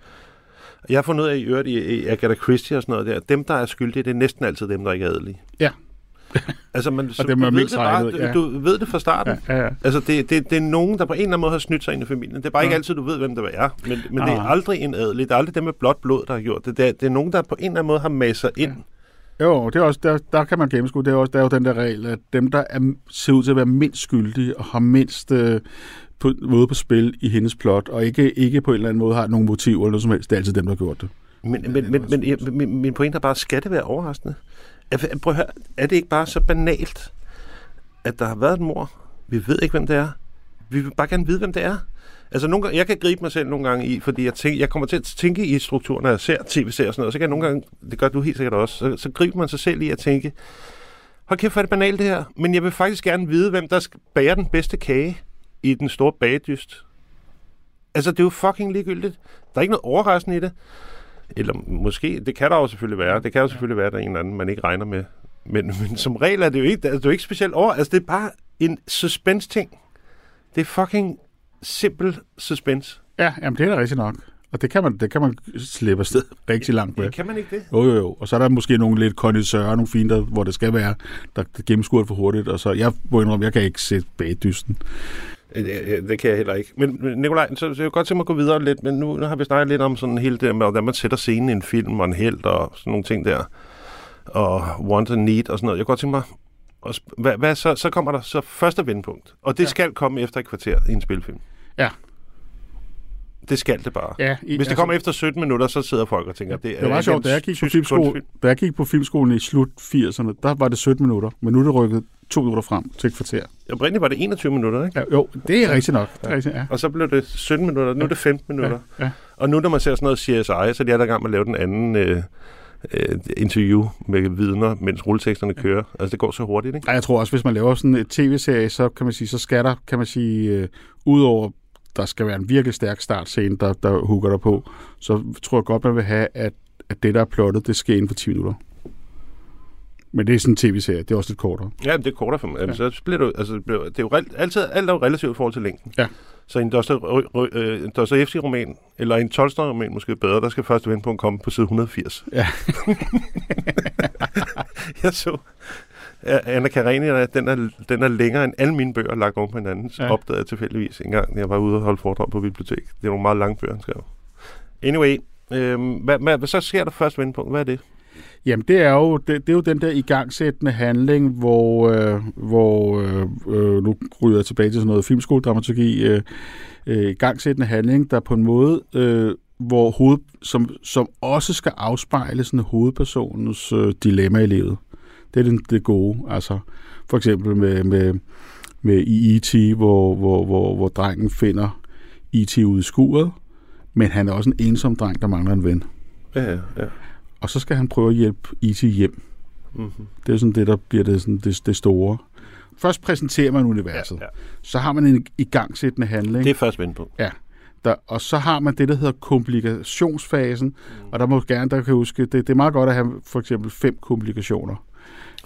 Jeg har fundet ud af i øvrigt i, i Agatha Christie og sådan noget der, dem, der er skyldige, det er næsten altid dem, der ikke er adelige. Ja. altså, man, så, dem er du, ved det bare, regnet, ja. du, du ved det fra starten. Ja, ja, ja. Altså, det, det, det er nogen, der på en eller anden måde har snydt sig ind i familien. Det er bare Ja. ikke altid, du ved, hvem det er. Men, men det er Ah. aldrig en adelig. Det er aldrig dem med blåt blod, der har gjort det. Det er, det er nogen, der på en eller anden måde har masset sig ind. Jo, det er også, der, der kan man gennemskue. Det er, også, der er jo den der regel, at dem, der er, ser ud til at være mindst skyldige og har mindst øh, på, måde på spil i hendes plot, og ikke, ikke på en eller anden måde har nogen motiv eller noget som helst, det er altid dem, der har gjort det. Men, men, men, men jeg- min, min pointe er bare, skal det være overraskende? Er, prøv at høre, er det ikke bare så banalt, at der har været et mor? Vi ved ikke, hvem det er. Vi vil bare gerne vide, hvem det er. Altså, nogle gange, jeg kan gribe mig selv nogle gange i, fordi jeg, tænker, jeg kommer til at tænke i strukturen, når jeg ser tv-serier og sådan noget, så kan jeg nogle gange, det gør du helt sikkert også, så, så griber man sig selv i at tænke, hold kæft, hvor er det banalt det her, men jeg vil faktisk gerne vide, hvem der skal bære den bedste kage i den store bagedyst. Altså, det er jo fucking ligegyldigt. Der er ikke noget overraskende i det. Eller måske, det kan der jo selvfølgelig være. Det kan jo selvfølgelig være, at der er en eller anden, man ikke regner med. Men, men som regel er det jo ikke, det er jo ikke specielt over. Altså, det er bare en suspense-ting. Det er fucking simpel suspense. Ja, jamen det er da rigtigt nok. Og det kan man, det kan man slippe afsted rigtig langt med. Kan man ikke det? Jo, jo, jo. Og så er der måske nogle lidt kondensører, nogle fine, der, hvor det skal være, der gennemskuer det for hurtigt. Og så, jeg må indrømme, jeg kan ikke se bagdysten. Øh, Det kan jeg heller ikke. Men Nikolaj, så, så jeg godt tænke mig at gå videre lidt, men nu, nu har vi snakket lidt om sådan hele det med, hvordan man sætter scenen i en film og en held og sådan nogle ting der. Og want and need og sådan noget. Jeg kunne godt tænke mig, sp- hvad, hvad så, så kommer der så første vendepunkt. Og det ja. skal komme efter et kvarter i en spilfilm. Ja. Det skal det bare. Ja, i, Hvis det kommer efter 17 minutter, så sidder folk og tænker, det er Det var meget sjovt, da jeg, gik på filmskole, da jeg gik på filmskolen i slut 80'erne, der var det 17 minutter, men nu er det rykket to minutter frem til et kvarter. Oprindeligt var det 21 minutter, ikke? Ja, jo, det er rigtigt nok. Det er rigtigt, ja. Og så blev det 17 minutter, nu er det 15 minutter. Ja, ja. Og nu når man ser sådan noget CSI, så er de der i gang med at lave den anden øh, øh, interview med vidner, mens rulleteksterne kører. Altså det går så hurtigt, ikke? Ej, jeg tror også, hvis man laver sådan et tv-serie, så kan man sige, så skal der, kan man sige, øh, udover der skal være en virkelig stærk startscene, der, der hugger der på, så tror jeg godt, man vil have, at, at det, der er plottet, det sker inden for 10 minutter. Men det er sådan en tv-serie, det er også lidt kortere. Ja, det er kortere for mig. Ja. Så bliver det, altså, det er jo altid, alt er jo relativt i forhold til længden. Ja. Så en øh, en Dostoyevsky-roman, eller en Tolstoy-roman måske bedre, der skal første vendepunkt komme på side 180. Ja. jeg så Anna Karenina, den er, den er længere end alle mine bøger lagt oven på hinanden. Ja. Opdagede jeg tilfældigvis en gang, jeg var ude og holde foredrag på bibliotek. Det er nogle meget lange bøger, han skrev. Anyway, øhm, hvad, hvad, hvad, så sker der først vendepunkt? Hvad er det? Jamen, det er jo, det, det er jo den der igangsættende handling, hvor, øh, hvor øh, øh, nu ryger jeg tilbage til sådan noget filmskoledramaturgi, øh, øh, igangsættende handling, der på en måde, øh, hvor hoved, som, som også skal afspejle sådan hovedpersonens øh, dilemma i livet. Det er den, det gode, altså for eksempel med, med, med i E.T., hvor, hvor, hvor, hvor drengen finder E.T. ude i skuret, men han er også en ensom dreng, der mangler en ven. Ja, ja, ja. Og så skal han prøve at hjælpe E.T. hjem. Mm-hmm. Det er sådan det, der bliver det, sådan, det, det store. Først præsenterer man universet. Ja, ja. Så har man en igangsættende handling. Det er først vendepunkt. Der, og så har man det, der hedder komplikationsfasen. Mm. Og der må gerne, der kan huske, det, det er meget godt at have for eksempel fem komplikationer.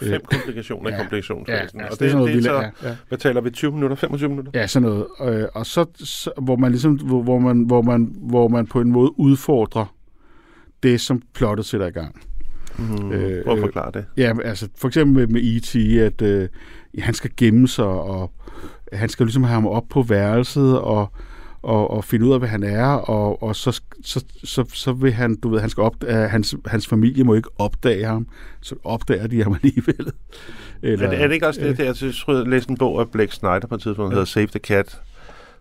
Fem komplikationer i ja, komplikationsfasen. Ja, og altså, det, er sådan noget, så, vildt, ja, ja. hvad taler vi, 20 minutter, 25 minutter? Ja, sådan noget. Øh, og så, så hvor man ligesom, hvor, hvor, man, hvor, man, hvor man på en måde udfordrer det, som plottet sætter i gang. Mm, Øh, Prøv at øh, forklare det. Ja, altså for eksempel med, med E.T., at øh, han skal gemme sig, og han skal ligesom have ham op på værelset, og, og, og finde ud af, hvad han er, og, og så, så, så, så vil han, du ved, han skal opdage, hans, hans familie må ikke opdage ham, så opdager de ham alligevel. Eller, er, det, er det ikke også det, der, jeg synes, jeg læste en bog af Blake Snyder på et tidspunkt, der ja. hedder Save the Cat,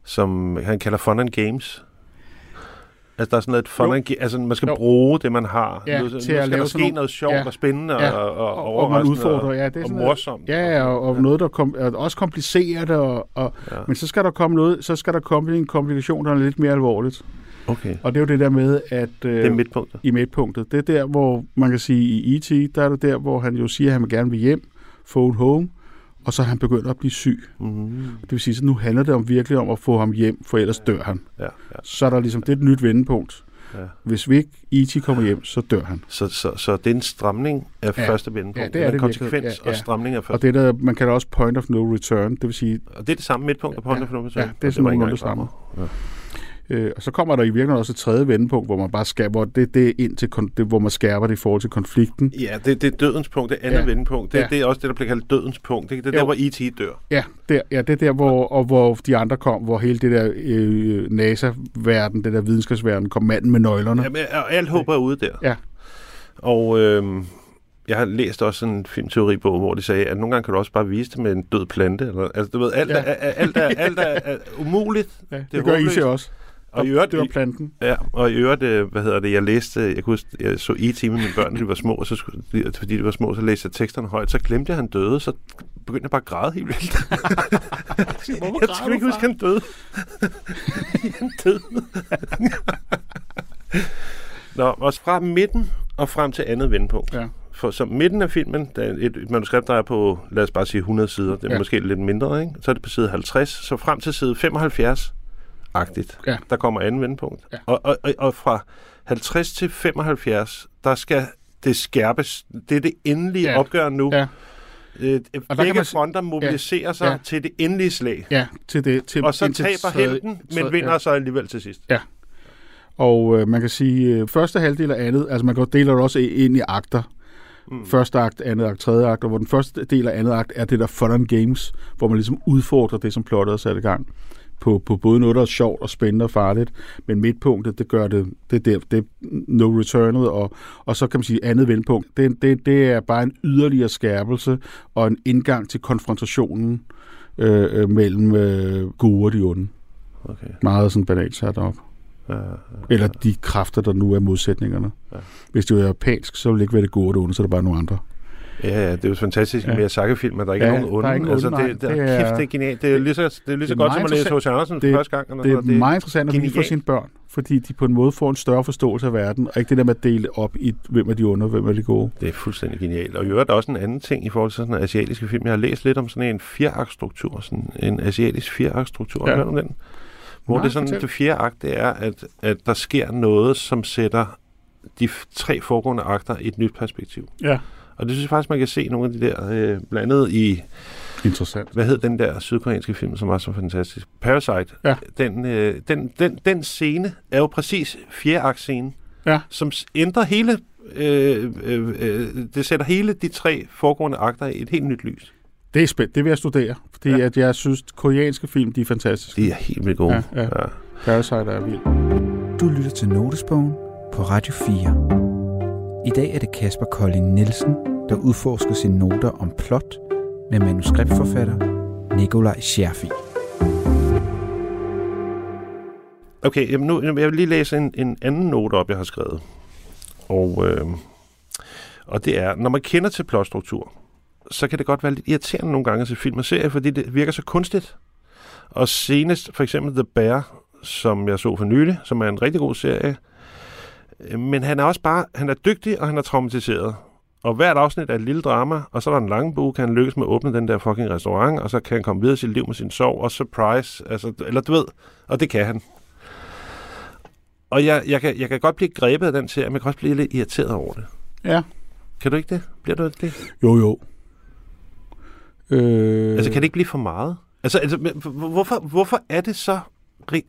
som han kalder Fun and Games, Altså, der er sådan noget fun and, altså, man skal jo. bruge det, man har. Ja, nu, til nu at skal lave der ske noget sjovt ja. og spændende ja. og, og, og, og man udfordrer, ja, det er og morsomt. Noget, ja, og, og ja. noget, der kom, er også kompliceret, og, og, ja. men så skal der komme noget, så skal der komme en komplikation, der er lidt mere alvorligt. Okay. Og det er jo det der med, at... Øh, det er midtpunktet. I midtpunktet. Det er der, hvor man kan sige, i E.T., der er det der, hvor han jo siger, at han vil gerne vil hjem, phone home, og så er han begyndt at blive syg. Mm. Det vil sige, at nu handler det om virkelig om at få ham hjem, for ellers dør han. Ja, ja. Så er der ligesom, det er et nyt vendepunkt. Ja. Hvis vi ikke E.T. kommer hjem, så dør han. Så, så, så det er en stramning af Ja. første vendepunkt. Ja, det er en det konsekvens virkelig. Ja, ja. og stramning af Og første det der, man kalder også point of no return, det vil sige, Og det er det samme midtpunkt af point Ja, of no ja, return? det er Og sådan nogenlunde det samme. over. Øh, og så kommer der i virkeligheden også et tredje vendepunkt, hvor man bare skærper, hvor det, det er ind til, det, hvor man skærper det i forhold til konflikten. Ja, det, det er dødens punkt, det andet Ja. ja. vendepunkt. Det, Ja. ja. det er også det, der bliver kaldt dødens punkt. Det, det er Jo. der, hvor E.T. dør. Ja, der, ja, det er der, hvor, og hvor de andre kom, hvor hele det der øh, NASA-verden, det der videnskabsverden, kom manden med nøglerne. Jamen, og alt håber er ude der. Ja. Og øhm, jeg har læst også en filmteoribog, hvor de sagde, at nogle gange kan du også bare vise det med en død plante. Eller, altså, du ved, alt, Ja. ja. er, alt, er, alt er, er umuligt. ja, det, det gør håbløst. I også. Og i øvrigt, det var planten. Ja, og i øvrigt, øh, hvad hedder det, jeg læste, jeg kunne huske, jeg så E.T. med mine børn, da de var små, og så, skulle- de- fordi de var små, så læste jeg teksterne højt, så glemte jeg, at han døde, så begyndte jeg bare at græde helt vildt. jeg skal ikke huske, at han døde. han døde. Nå, også fra midten og frem til andet vendepunkt. Ja. For så midten af filmen, der er et manuskript, der er på, lad os bare sige 100 sider, det er ja. måske lidt mindre, ikke? så er det på side 50, så frem til side 75, agtigt. Ja. Der kommer anden vendepunkt. Ja. Og, og, og, og fra 50 til 75, der skal det skærpes. Det er det endelige Ja. ja. opgør nu. Ja. Øh, kan begge man fronter mobiliserer sig Ja. ja. til det endelige slag. Ja, til det. Til, Og så indtil taber helten, men tredje- vinder ja. så alligevel til sidst. Og øh, man kan sige, øh, første halvdel og andet, altså man kan dele det også ind i akter. Mm. Første akt, andet akt, tredje akt, og hvor den første del af andet akt er det der fun and games, hvor man ligesom udfordrer det, som plottet er sat i gang. På, på både noget, der er sjovt og spændende og farligt, men midtpunktet, det gør det, det, er der, det er no returnet, og, og så kan man sige andet vendepunkt. Det, det, det er bare en yderligere skærpelse og en indgang til konfrontationen øh, øh, mellem øh, gode og de onde. Okay. Meget sådan banalt sat op. Ja, ja. Eller de kræfter, der nu er modsætningerne. Ja. Ja. Hvis det var japansk, så ville det ikke være det gode og det onde, så er det bare nogle andre. Ja, ja, det er jo fantastisk Ja. med Miyazaki-film, at der ikke Ja, er nogen der er onde. ingen altså, onde, det, det, Det er, er- kæft, det er genialt. Det er lige så, det er lige så Det er godt som at læse H.C. Andersen Det- første gang. Eller Det er noget. meget interessant at vide for sine børn, fordi de på en måde får en større forståelse af verden, og ikke det der med at dele op i, hvem er de onde og hvem er de gode. Det er fuldstændig genialt. Og i øvrigt også en anden ting i forhold til sådan en asiatiske film. Jeg har læst lidt om sådan en fjerakt-struktur, sådan en asiatisk fjerakt-struktur. Ja. Hørt om den? Hvor Nej, det er sådan, fortæl. det fjerde akt, det er, at, at der sker noget, som sætter de tre foregående akter i et nyt perspektiv. Ja. Og det synes jeg faktisk, man kan se nogle af de der, øh, blandt andet i, Interessant. hvad hed den der sydkoreanske film, som var så fantastisk? Parasite. Ja. Den, øh, den, den, den scene er jo præcis fjerde akt scene, Ja. som ændrer hele, øh, øh, øh, det sætter hele de tre foregående akter i et helt nyt lys. Det er spændt. Det vil jeg studere, fordi Ja. ja. at jeg synes, koreanske film, de er fantastiske. De er helt vildt gode. Ja, ja. Parasite er vild. Du lytter til Notesbogen på Radio 4. I dag er det Kasper Kolding Nielsen, der udforsker sine noter om plot med manuskriptforfatter Nikolaj Scherfi. Okay, jamen nu, jeg vil lige læse en, en anden note op, jeg har skrevet. Og, øh, og det er, når man kender til plotstruktur, så kan det godt være lidt irriterende nogle gange at se film og serier, fordi det virker så kunstigt. Og senest for eksempel The Bear, som jeg så for nylig, som er en rigtig god serie. Øh, Men han er også bare, han er dygtig, og han er traumatiseret. Og hvert afsnit er et lille drama, og så er der en lang bog, kan han lykkes med at åbne den der fucking restaurant, og så kan han komme videre i sit liv med sin sorg, og surprise, altså, eller du ved, og det kan han. Og jeg, jeg, kan, jeg kan godt blive grebet af den serie, men jeg kan også blive lidt irriteret over det. Ja. Kan du ikke det? Bliver du ikke det? Jo, jo. Øh, Altså, kan det ikke blive for meget? Altså, altså hvorfor, hvorfor er det så...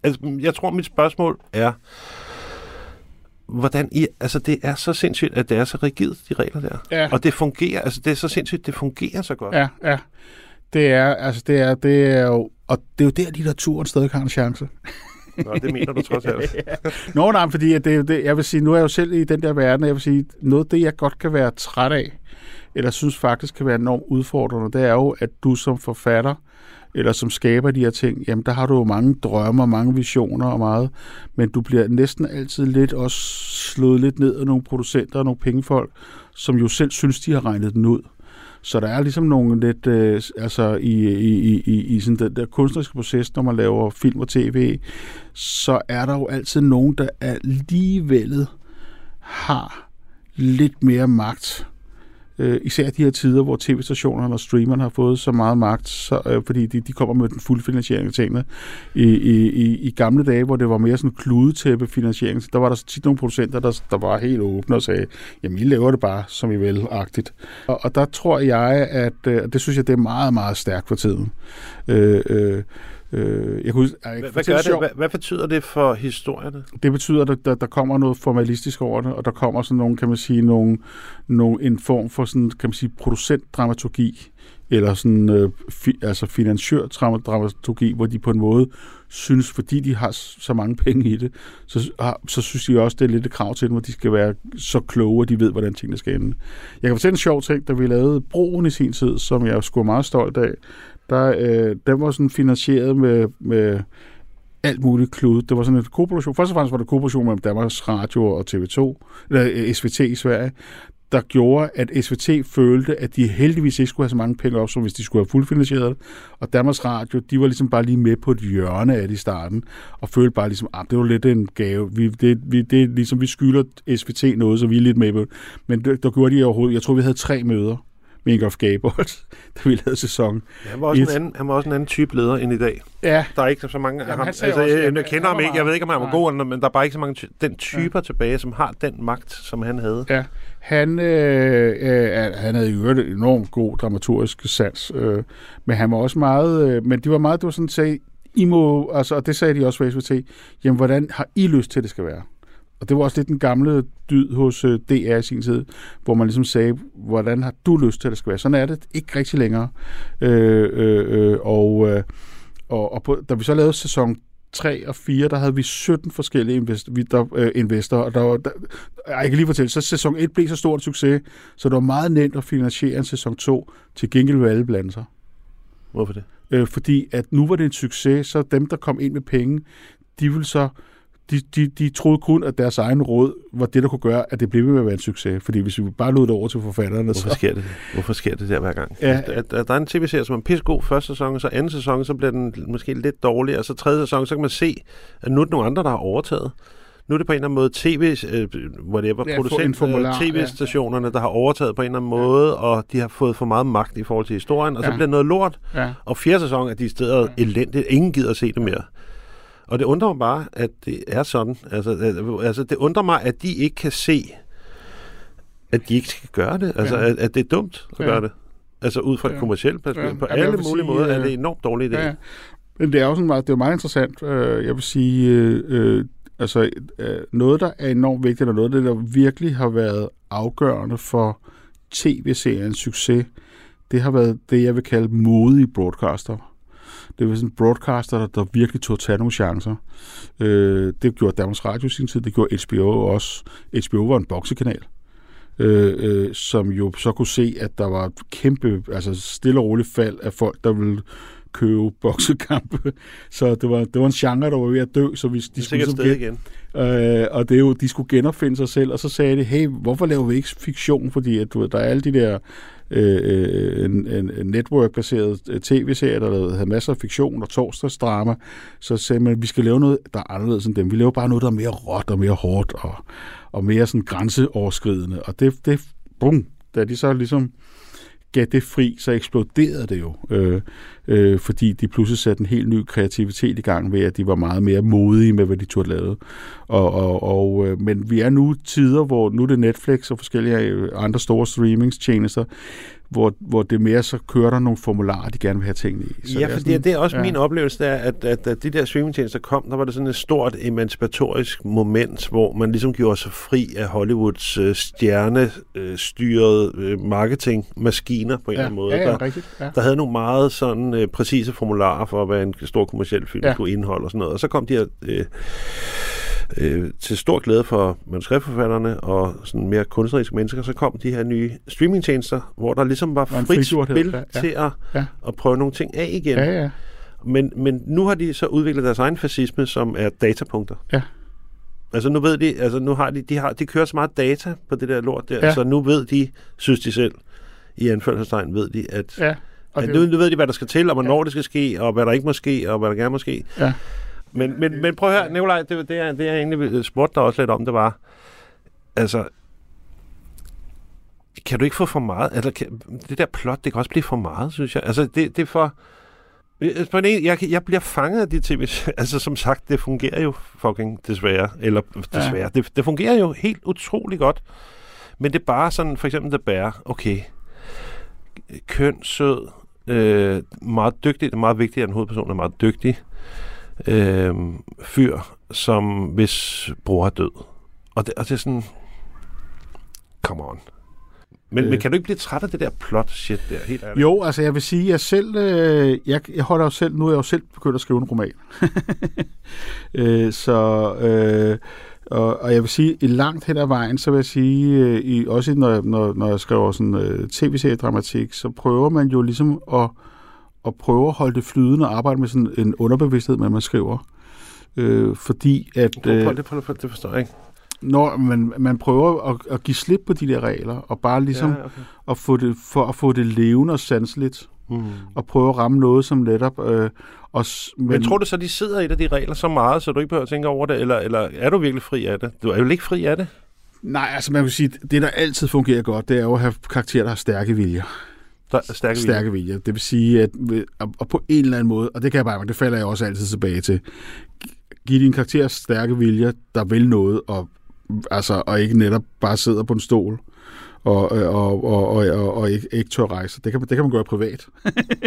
Altså, jeg tror, mit spørgsmål er, hvordan I... Altså, det er så sindssygt, at det er så rigidt, de regler der. Ja. Og det fungerer, altså, det er så sindssygt, det fungerer så godt. Ja, ja. Det er, altså, det er, det er jo, og det er jo der, litteraturen stadig har en chance. Nå, det mener du trods alt. Nå, nej, fordi det, det, jeg vil sige, nu er jeg jo selv i den der verden, jeg vil sige, noget af det, jeg godt kan være træt af, eller synes faktisk kan være enormt udfordrende, det er jo, at du som forfatter, eller som skaber de her ting, jamen der har du jo mange drømme og mange visioner og meget, men du bliver næsten altid lidt også slået lidt ned af nogle producenter og nogle pengefolk, som jo selv synes, de har regnet den ud. Så der er ligesom nogle lidt, øh, altså i, i, i, i sådan den der kunstneriske proces, når man laver film og tv, så er der jo altid nogen, der alligevel har lidt mere magt øh, især de her tider, hvor tv-stationerne og streamerne har fået så meget magt, så, øh, fordi de, de kommer med den fulde finansiering af tingene. I, i, i, I gamle dage, hvor det var mere sådan kludetæppe finansiering, der var der tit nogle producenter, der, der var helt åbne og sagde, jamen I laver det bare, som I vil-agtigt. Og, og der tror jeg, at øh, det synes jeg, det er meget, meget stærkt for tiden. Øh, øh, Øh, jeg kunne, jeg hvad, hvad, gør det? Hvad, hvad betyder det for historierne? Det betyder, at der, der kommer noget formalistisk over det, og der kommer sådan nogle, kan man sige, nogle, nogle, en form for sådan, kan man sige, producentdramaturgi, eller sådan, øh, fi, altså finansiørdramaturgi, hvor de på en måde synes, fordi de har så mange penge i det, så, så synes de også, det er lidt et krav til dem, at de skal være så kloge, at de ved, hvordan tingene skal ende. Jeg kan fortælle en sjov ting, da vi lavede Broen i sin tid, som jeg skulle meget stolt af, der, øh, den var sådan finansieret med, med alt muligt klud. Det var sådan en kooperation. Først og fremmest var det kooperation mellem Danmarks Radio og TV2, eller øh, SVT i Sverige, der gjorde, at SVT følte, at de heldigvis ikke skulle have så mange penge op, som hvis de skulle have fuldfinansieret Og Danmarks Radio, de var ligesom bare lige med på et hjørne af det i starten, og følte bare ligesom, at ah, det var lidt en gave. Vi, det, vi, det er ligesom, vi skylder SVT noget, så vi er lidt med på Men det, der gjorde de overhovedet, jeg tror, vi havde tre møder med Ingolf Gabold, da vi lavede sæson. Ja, han, var også en anden, han var også en anden type leder end i dag. Ja. Der er ikke så mange... Jamen, ham, altså, også, jeg, jeg kender ham ikke, jeg ved ikke, om han var god, men der er bare ikke så mange den typer ja. tilbage, som har den magt, som han havde. Ja. Han, øh, øh, han havde jo et enormt god dramaturgisk sans, øh, men han var også meget... Øh, men det var meget, det var sådan, at I må, altså, og det sagde de også for SVT, jamen, hvordan har I lyst til, at det skal være? Og det var også lidt den gamle dyd hos øh, DR i sin tid, hvor man ligesom sagde, hvordan har du lyst til, at det skal være? Sådan er det ikke rigtig længere. Øh, øh, øh, og, øh, og, og på, da vi så lavede sæson 3 og 4, der havde vi 17 forskellige invest, vi, der, øh, investorer, og der var, der, jeg kan lige fortælle, så sæson 1 blev så stor en succes, så det var meget nemt at finansiere en sæson 2, til gengæld vil alle blande sig. Hvorfor det? Øh, fordi at nu var det en succes, så dem, der kom ind med penge, de ville så de, de, de troede kun, at deres egen råd var det, der kunne gøre, at det blev med at være en succes. Fordi hvis vi bare lod det over til forfatterne... Hvorfor så... sker det Hvorfor sker det der hver gang? Ja. At, at, der er en tv-serie, som er pissegod første sæson, så anden sæson, så bliver den måske lidt dårlig, og så tredje sæson, så kan man se, at nu er det nogle andre, der har overtaget. Nu er det på en eller anden måde tv, øh, det var producent, øh, tv-stationerne, ja, ja. der har overtaget på en eller anden måde, ja. og de har fået for meget magt i forhold til historien, og ja. så bliver det noget lort. Ja. Og fjerde sæson er de steder ja. elendigt. Ingen gider at se det mere. Og det undrer mig bare, at det er sådan. Altså, altså det undrer mig, at de ikke kan se, at de ikke skal gøre det. Altså, ja. at, at det er dumt at ja. gøre det. Altså ud fra ja. et kommersielt perspektiv. Ja. På alle mulige sige, måder er det en enormt dårlig idé. Ja. Men det er jo sådan meget, det er meget interessant. Øh, jeg vil sige, øh, øh, altså noget, der er enormt vigtigt, og noget, der virkelig har været afgørende for tv-seriens succes, det har været det, jeg vil kalde modige broadcaster. Det var sådan en broadcaster, der, der virkelig tog at tage nogle chancer. Øh, det gjorde Danmarks Radio i sin tid, det gjorde HBO også. HBO var en boksekanal. Øh, øh, som jo så kunne se, at der var kæmpe, altså stille og roligt fald af folk, der ville købe boksekampe. Så det var, det var en genre, der var ved at dø. Så hvis de skulle ligesom igen. Øh, og det er jo, de skulle genopfinde sig selv, og så sagde de, hey, hvorfor laver vi ikke fiktion? Fordi at, du ved, der er alle de der øh, en, en, network-baseret øh, tv-serie, der havde masser af fiktion og torsdagsdrama. Så sagde man, at vi skal lave noget, der er anderledes end dem. Vi laver bare noget, der er mere råt og mere hårdt og, og mere sådan grænseoverskridende. Og det, det bum, da de så ligesom gav det fri, så eksploderede det jo, øh, øh, fordi de pludselig satte en helt ny kreativitet i gang ved, at de var meget mere modige med, hvad de turde lave. Og, og, og, øh, men vi er nu tider, hvor nu er det Netflix og forskellige øh, andre store streamingstjenester, hvor, hvor det mere så kører der nogle formularer, de gerne vil have tingene i. Så ja, for det, det er også ja. min oplevelse, der, at, at, at de der streamingtjenester kom, der var det sådan et stort emancipatorisk moment, hvor man ligesom gjorde sig fri af Hollywoods øh, stjernestyrede øh, marketingmaskiner på en eller ja, anden måde. ja, ja, der, rigtigt. Ja. der havde nogle meget sådan øh, præcise formularer for, hvad en stor kommersiel film ja. skulle indeholde og sådan noget. Og så kom de her... Øh, øh, til stor glæde for manuskriptforfatterne og sådan mere kunstneriske mennesker, så kom de her nye streamingtjenester, hvor der ligesom var frit spil ja, til at, Ja. at prøve nogle ting af igen. Ja, ja. Men, men nu har de så udviklet deres egen fascisme, som er datapunkter. Ja. Altså nu ved de, altså nu har de, de, har, de kører så meget data på det der lort der, Ja. ja. så nu ved de, synes de selv, i anførselstegn ved de, at, ja. Og at det, nu, nu ved de, hvad der skal til, og hvornår ja. det skal ske, og hvad der ikke må ske, og hvad der gerne må ske. Ja. Men, men, men prøv at høre, Nikolaj, det, det, er, det er egentlig spurgte dig også lidt om, det var, altså, kan du ikke få for meget? Altså, kan, det der plot, det kan også blive for meget, synes jeg. Altså, det, det er for... På ene, jeg, jeg bliver fanget af de tv Altså, som sagt, det fungerer jo fucking desværre. Eller desværre. Ja. Det, det fungerer jo helt utrolig godt. Men det er bare sådan, for eksempel The Bear. Okay. Køn, sød, øh, meget dygtig. Det er meget vigtigt, at en hovedperson er meget dygtig. Øh, fyr, som hvis bror er død. Og det, og det er sådan... Come on. Men, Øh. men kan du ikke blive træt af det der plot shit der? Helt ærligt? Jo, altså jeg vil sige, jeg selv, øh, jeg, jeg holder jo selv, nu er jeg jo selv begyndt at skrive en roman. øh, så, øh, og, og jeg vil sige, i langt hen ad vejen, så vil jeg sige, øh, i, også når, når, når jeg skriver sådan øh, tv-seriedramatik, så prøver man jo ligesom at, at prøve at holde det flydende og arbejde med sådan en underbevidsthed, når man skriver. Øh, fordi at... Prøv, prøv, Øh, det, prøv, prøv, det forstår jeg ikke. når man, man prøver at, at give slip på de der regler, og bare ligesom Ja, okay. at få det, for at få det levende og sanseligt, Mm. og prøve at ramme noget som netop... Øh, og, Men, men tror du så, de sidder i et af de regler så meget, så du ikke behøver at tænke over det, eller, eller er du virkelig fri af det? Du er jo ikke fri af det. Nej, altså man kan sige, det der altid fungerer godt, det er jo at have karakterer, der har stærke viljer. Stærke, Stærke viljer. Det vil sige, at og- på en eller anden måde, og det kan jeg bare, det falder jeg også altid tilbage til, giv din karakter stærke viljer, der vil noget, og, altså, og ikke netop bare sidder på en stol og, og, og, og, og, og ikke, ikke tør rejse. Det kan, det kan man gøre privat.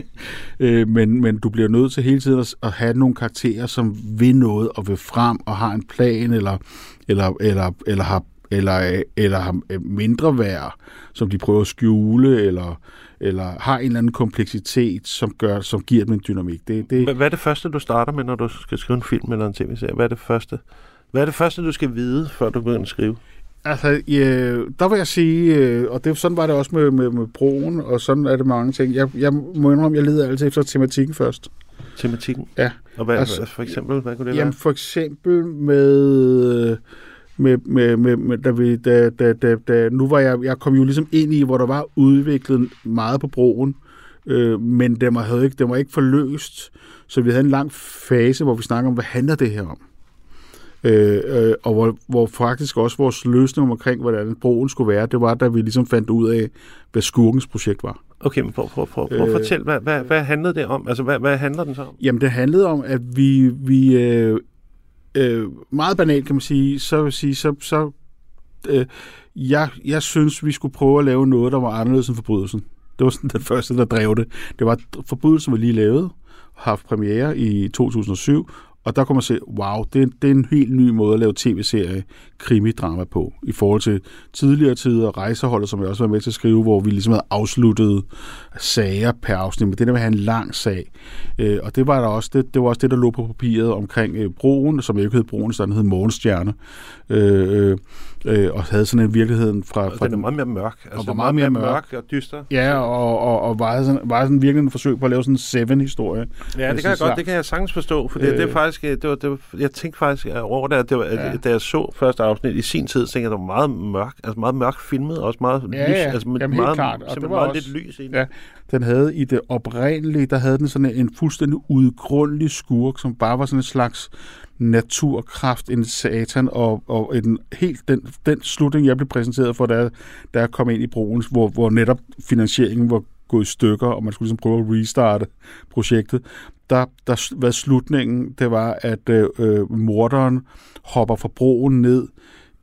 øh, men, men du bliver nødt til hele tiden at, at have nogle karakterer, som vil noget og vil frem og har en plan, eller, eller, eller, eller har eller, eller har mindre værd, som de prøver at skjule, eller, eller har en eller anden kompleksitet, som, gør, som giver dem en dynamik. Det, det, Hvad er det første, du starter med, når du skal skrive en film eller en tv-serie? Hvad er det første? Hvad er det første, du skal vide, før du begynder at skrive? Altså, ja, der vil jeg sige, øh, og det, sådan var det også med, med, med broen, og sådan er det mange ting. Jeg, jeg må indrømme, jeg leder altid efter tematikken først. Tematikken? Ja. Og hvad, Altså- for eksempel, hvad kunne det Jamen være? for eksempel med... Med, med, med, med da vi, da, da, da, da, nu var jeg, jeg kom jo ligesom ind i, hvor der var udviklet meget på broen, øh, men den var, havde ikke, den var ikke forløst, så vi havde en lang fase, hvor vi snakker om, hvad handler det her om? Øh, øh, og hvor, hvor faktisk også vores løsning omkring, hvordan broen skulle være, det var, da vi ligesom fandt ud af, hvad skurkens projekt var. Okay, men prøv, prøv, prøv, prøv at Øh. fortælle, hvad, hvad, hvad handlede det om? Altså, hvad, hvad handler den så om? Jamen, det handlede om, at vi, vi øh, øh, meget banalt kan man sige, så vil sige, så, så øh, jeg, jeg synes, vi skulle prøve at lave noget, der var anderledes end forbrydelsen. Det var sådan den første, der drev det. Det var forbrydelsen, var lige lavet, haft premiere i 2007, og der kunne man se, wow, det er, det er en helt ny måde at lave tv-serie krimidrama på, i forhold til tidligere tider, rejseholdet, som jeg også var med til at skrive, hvor vi ligesom havde afsluttet sager per afsnit, men det der med at have en lang sag, øh, og det var der også, det, det var også det, der lå på papiret omkring øh, broen, som jo ikke hed broen, så den hed Morgenstjerne, øh, øh, øh, og havde sådan en virkeligheden fra... Og fra den er meget mere mørk. Altså, var meget mere mørk. og dyster. Ja, og, og, og var, sådan, var sådan virkelig en forsøg på at lave sådan en Seven-historie. Ja, det kan jeg godt, det kan jeg sagtens forstå, for det, Øh. det er faktisk, det var, det var, jeg tænkte faktisk over det, at det var, Ja. da jeg så første afsnit i sin tid, tænkte jeg, at det var meget mørk, altså meget mørk filmet, og også meget Ja, lys, ja. altså Jamen, meget, klart, og det var meget også- lidt lys i den. Ja. Den havde i det oprindelige, der havde den sådan en fuldstændig udgrundelig skurk, som bare var sådan en slags naturkraft, en satan, og, og en helt den, den slutning, jeg blev præsenteret for, da, der da jeg kom ind i broen, hvor, hvor netop finansieringen var gået i stykker, og man skulle ligesom prøve at restarte projektet, der, der var slutningen, det var, at øh, morderen hopper fra broen ned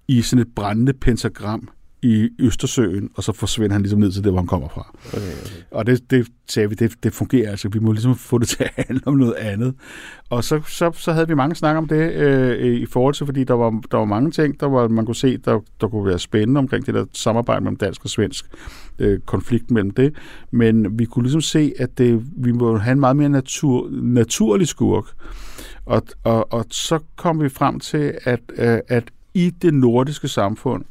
i sådan et brændende pentagram i Østersøen, og så forsvinder han ligesom ned til det, hvor han kommer fra. Okay, okay. Og det, det sagde vi, det, det fungerer altså. Vi må ligesom få det til at handle om noget andet. Og så, så, så havde vi mange snak om det øh, i forhold til, fordi der var, der var mange ting, der var, man kunne se, der, der kunne være spændende omkring det der samarbejde mellem dansk og svensk øh, konflikt mellem det. Men vi kunne ligesom se, at det, vi må have en meget mere natur, naturlig skurk. Og, og, og så kom vi frem til, at, øh, at i det nordiske samfund,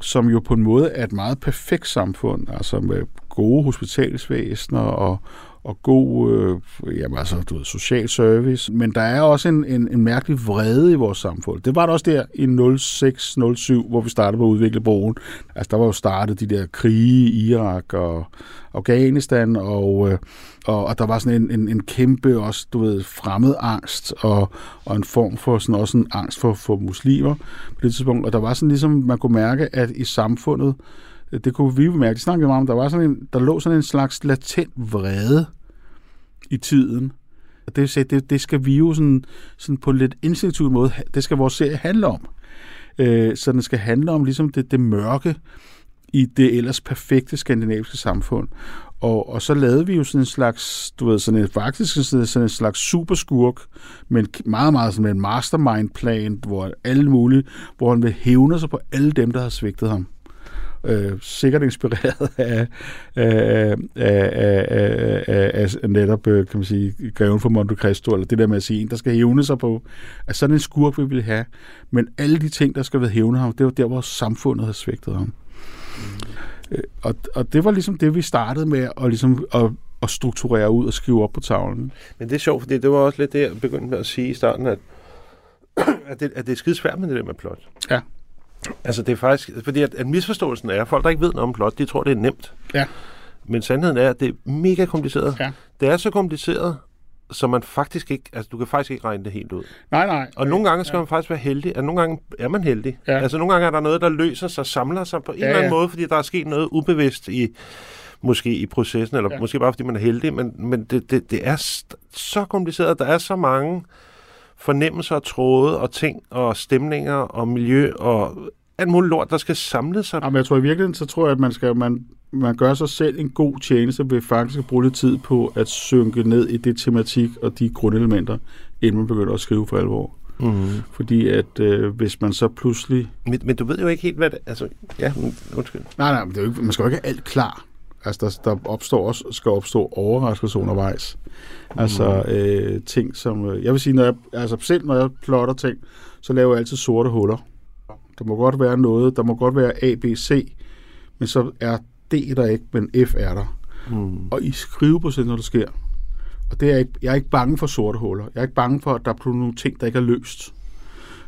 som jo på en måde er et meget perfekt samfund, altså med gode hospitalsvæsener og, og god øh, jamen altså, du ved, social service. Men der er også en, en, en mærkelig vrede i vores samfund. Det var der også der i 06-07, hvor vi startede på at udvikle broen. Altså, der var jo startet de der krige i Irak og Afghanistan, og, øh, og, og der var sådan en, en, en kæmpe også, du ved, fremmed angst, og, og en form for sådan også en angst for, for muslimer på det tidspunkt. Og der var sådan ligesom, man kunne mærke, at i samfundet, det kunne vi mærke, det snakkede vi meget om, der, var sådan en, der lå sådan en slags latent vrede i tiden. Og det, det, det skal vi jo sådan, sådan på en lidt instinktiv måde, det skal vores serie handle om. Øh, så den skal handle om ligesom det, det mørke i det ellers perfekte skandinaviske samfund. Og, og så lavede vi jo sådan en slags, du ved, sådan en, faktisk sådan, sådan en slags superskurk, men meget, meget sådan en mastermind-plan, hvor alle mulige, hvor han vil hævne sig på alle dem, der har svigtet ham øh, sikkert inspireret af, af, af, af, af, af netop, øh, kan man sige, greven for Monte Cristo, eller det der med at sige, en, der skal hævne sig på, at sådan en skurk vi vil have. Men alle de ting, der skal være hævne ham, det var der, hvor samfundet har svigtet ham. Mm. Og, og det var ligesom det, vi startede med at, ligesom, at, at strukturere ud og skrive op på tavlen. Men det er sjovt, fordi det var også lidt det, jeg begyndte med at sige i starten, at, at, det, at det er skide svært med det der med plot. Ja. Altså det er faktisk, fordi at, at misforståelsen er, at folk der ikke ved noget om plot, de tror det er nemt. Ja. Men sandheden er, at det er mega kompliceret. Ja. Det er så kompliceret, så man faktisk ikke, altså du kan faktisk ikke regne det helt ud. Nej, nej. Og nogle gange skal ja. man faktisk være heldig, og nogle gange er man heldig. Ja. Altså nogle gange er der noget, der løser sig, samler sig på en Ja, eller anden ja. måde, fordi der er sket noget ubevidst i, måske i processen, eller Ja. måske bare fordi man er heldig, men, men det, det, det er så kompliceret, der er så mange fornemmelser og tråde og ting og stemninger og miljø og alt muligt lort, der skal samle sig. Jamen, jeg tror i virkeligheden, så tror jeg, at man skal, man, man gør sig selv en god tjeneste ved faktisk at bruge lidt tid på at synke ned i det tematik og de grundelementer, inden man begynder at skrive for alvor. Mm-hmm. Fordi at øh, hvis man så pludselig... Men, men du ved jo ikke helt, hvad det... Altså, ja, undskyld. Nej, nej, men det er jo ikke, man skal jo ikke have alt klar. Altså, der, der opstår også, skal opstå overraskelser undervejs. Altså, øh, ting som... Øh, jeg vil sige, når jeg, altså selv når jeg plotter ting, så laver jeg altid sorte huller. Der må godt være noget, der må godt være A, B, C, men så er D der ikke, men F er der. Mm. Og i skriveprocessen, når det sker, og det er jeg, ikke, jeg er ikke bange for sorte huller. Jeg er ikke bange for, at der er nogle ting, der ikke er løst.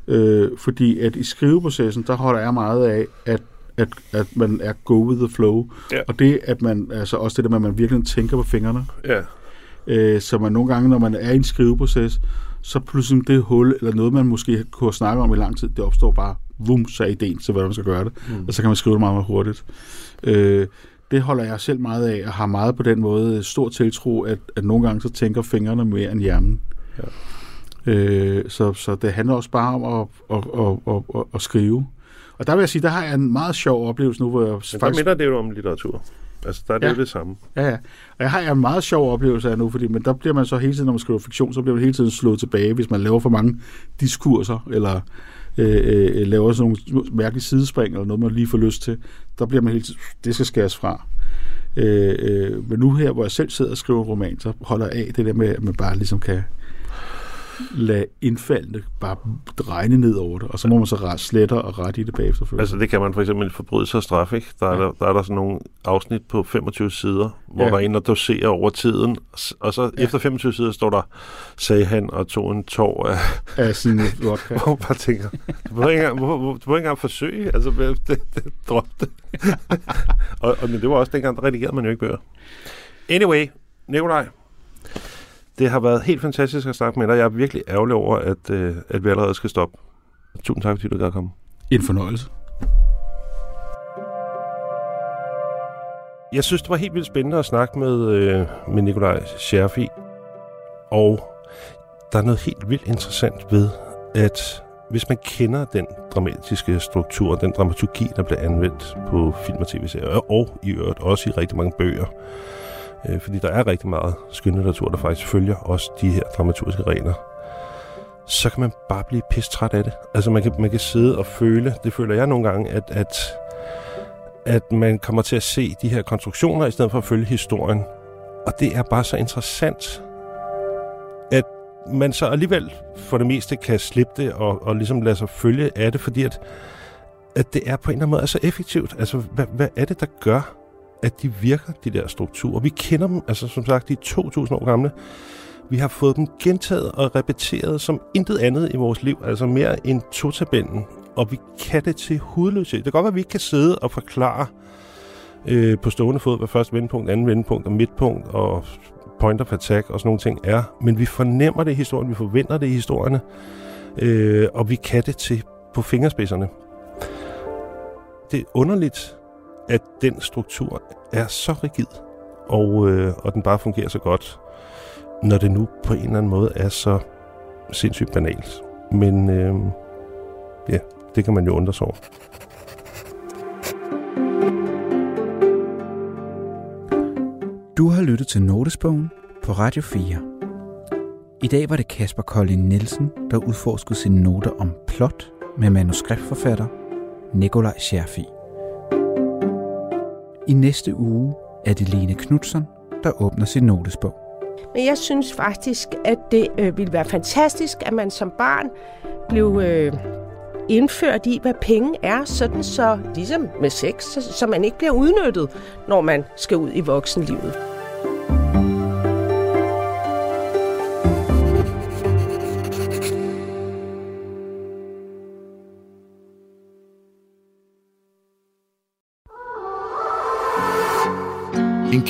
Øh, fordi at i skriveprocessen, der holder jeg meget af, at, at, at man er go with the flow. Ja. Og det, at man, altså også det der med, at man virkelig tænker på fingrene. Ja. Øh, så man nogle gange, når man er i en skriveproces, så pludselig det hul, eller noget, man måske kunne snakke om i lang tid, det opstår bare, vum, så er ideen til, hvordan man skal gøre det. Mm. Og så kan man skrive det meget, meget hurtigt. Øh, det holder jeg selv meget af, og har meget på den måde stor tiltro, at, at nogle gange så tænker fingrene mere end hjernen. Ja. Øh, så, så det handler også bare om at, at, at, at, at, at skrive. Og der vil jeg sige, der har jeg en meget sjov oplevelse nu, hvor jeg Men der faktisk... minder det jo om litteratur. Altså, der er det Ja. jo det samme. Ja, ja. Og jeg har en meget sjov oplevelse af nu, fordi men der bliver man så hele tiden, når man skriver fiktion, så bliver man hele tiden slået tilbage, hvis man laver for mange diskurser, eller øh, øh, laver sådan nogle mærkelige sidespring, eller noget, man lige får lyst til. Der bliver man hele tiden, det skal skæres fra. Øh, øh, men nu her, hvor jeg selv sidder og skriver en roman, så holder jeg af det der med, at man bare ligesom kan lade indfaldene bare regne ned over det, og så må man så ret, sletter og rette i det bagefter. Altså, det kan man for eksempel i forbrydelse og straf, ikke? Der er, Ja. der, der er der sådan nogle afsnit på 25 sider, hvor Ja. der er en, der doserer over tiden, og så Ja. efter 25 sider står der, sagde han og tog en tår af, af sin vodka. hvor man bare tænker, du behøver ikke engang, du ikke engang forsøge, altså, det, det, drop det. og, og, men det var også dengang, der redigerede man jo ikke bøger. Anyway, Nikolaj, det har været helt fantastisk at snakke med dig. Jeg er virkelig ærgerlig over, at, øh, at vi allerede skal stoppe. Tusind tak, fordi du gad komme. En fornøjelse. Jeg synes, det var helt vildt spændende at snakke med, øh, med Nikolaj Scherfi. Og der er noget helt vildt interessant ved, at hvis man kender den dramatiske struktur, den dramaturgi, der bliver anvendt på film og tv-serier, og i øvrigt også i rigtig mange bøger, øh, fordi der er rigtig meget skønlitteratur, der faktisk følger også de her dramaturgiske regler, så kan man bare blive pistræt af det. Altså man kan, man kan sidde og føle, det føler jeg nogle gange, at, at, at man kommer til at se de her konstruktioner, i stedet for at følge historien. Og det er bare så interessant, at man så alligevel for det meste kan slippe det og, og ligesom lade sig følge af det, fordi at, at det er på en eller anden måde så effektivt. Altså, hvad, hvad er det, der gør, at de virker, de der strukturer? Vi kender dem, altså som sagt, de er 2.000 år gamle. Vi har fået dem gentaget og repeteret som intet andet i vores liv, altså mere end totabellen. Og vi kan det til hudløshed. Det kan godt være, at vi ikke kan sidde og forklare øh, på stående fod, hvad første vendepunkt, anden vendepunkt og midtpunkt og point of attack og sådan nogle ting er. Men vi fornemmer det i historien, vi forventer det i historierne, øh, og vi kan det til på fingerspidserne. Det er underligt, at den struktur er så rigid, og, øh, og den bare fungerer så godt, når det nu på en eller anden måde er så sindssygt banalt. Men øh, ja, det kan man jo undre sig over. Du har lyttet til Notesbogen på Radio 4. I dag var det Kasper Kolding Nielsen, der udforskede sine noter om plot med manuskriptforfatter Nikolaj Scherfi. I næste uge er det Lene Knudsen, der åbner sin notesbog. Men jeg synes faktisk, at det øh, ville være fantastisk, at man som barn blev øh, indført i, hvad penge er, sådan så, ligesom med sex, så, så man ikke bliver udnyttet, når man skal ud i voksenlivet.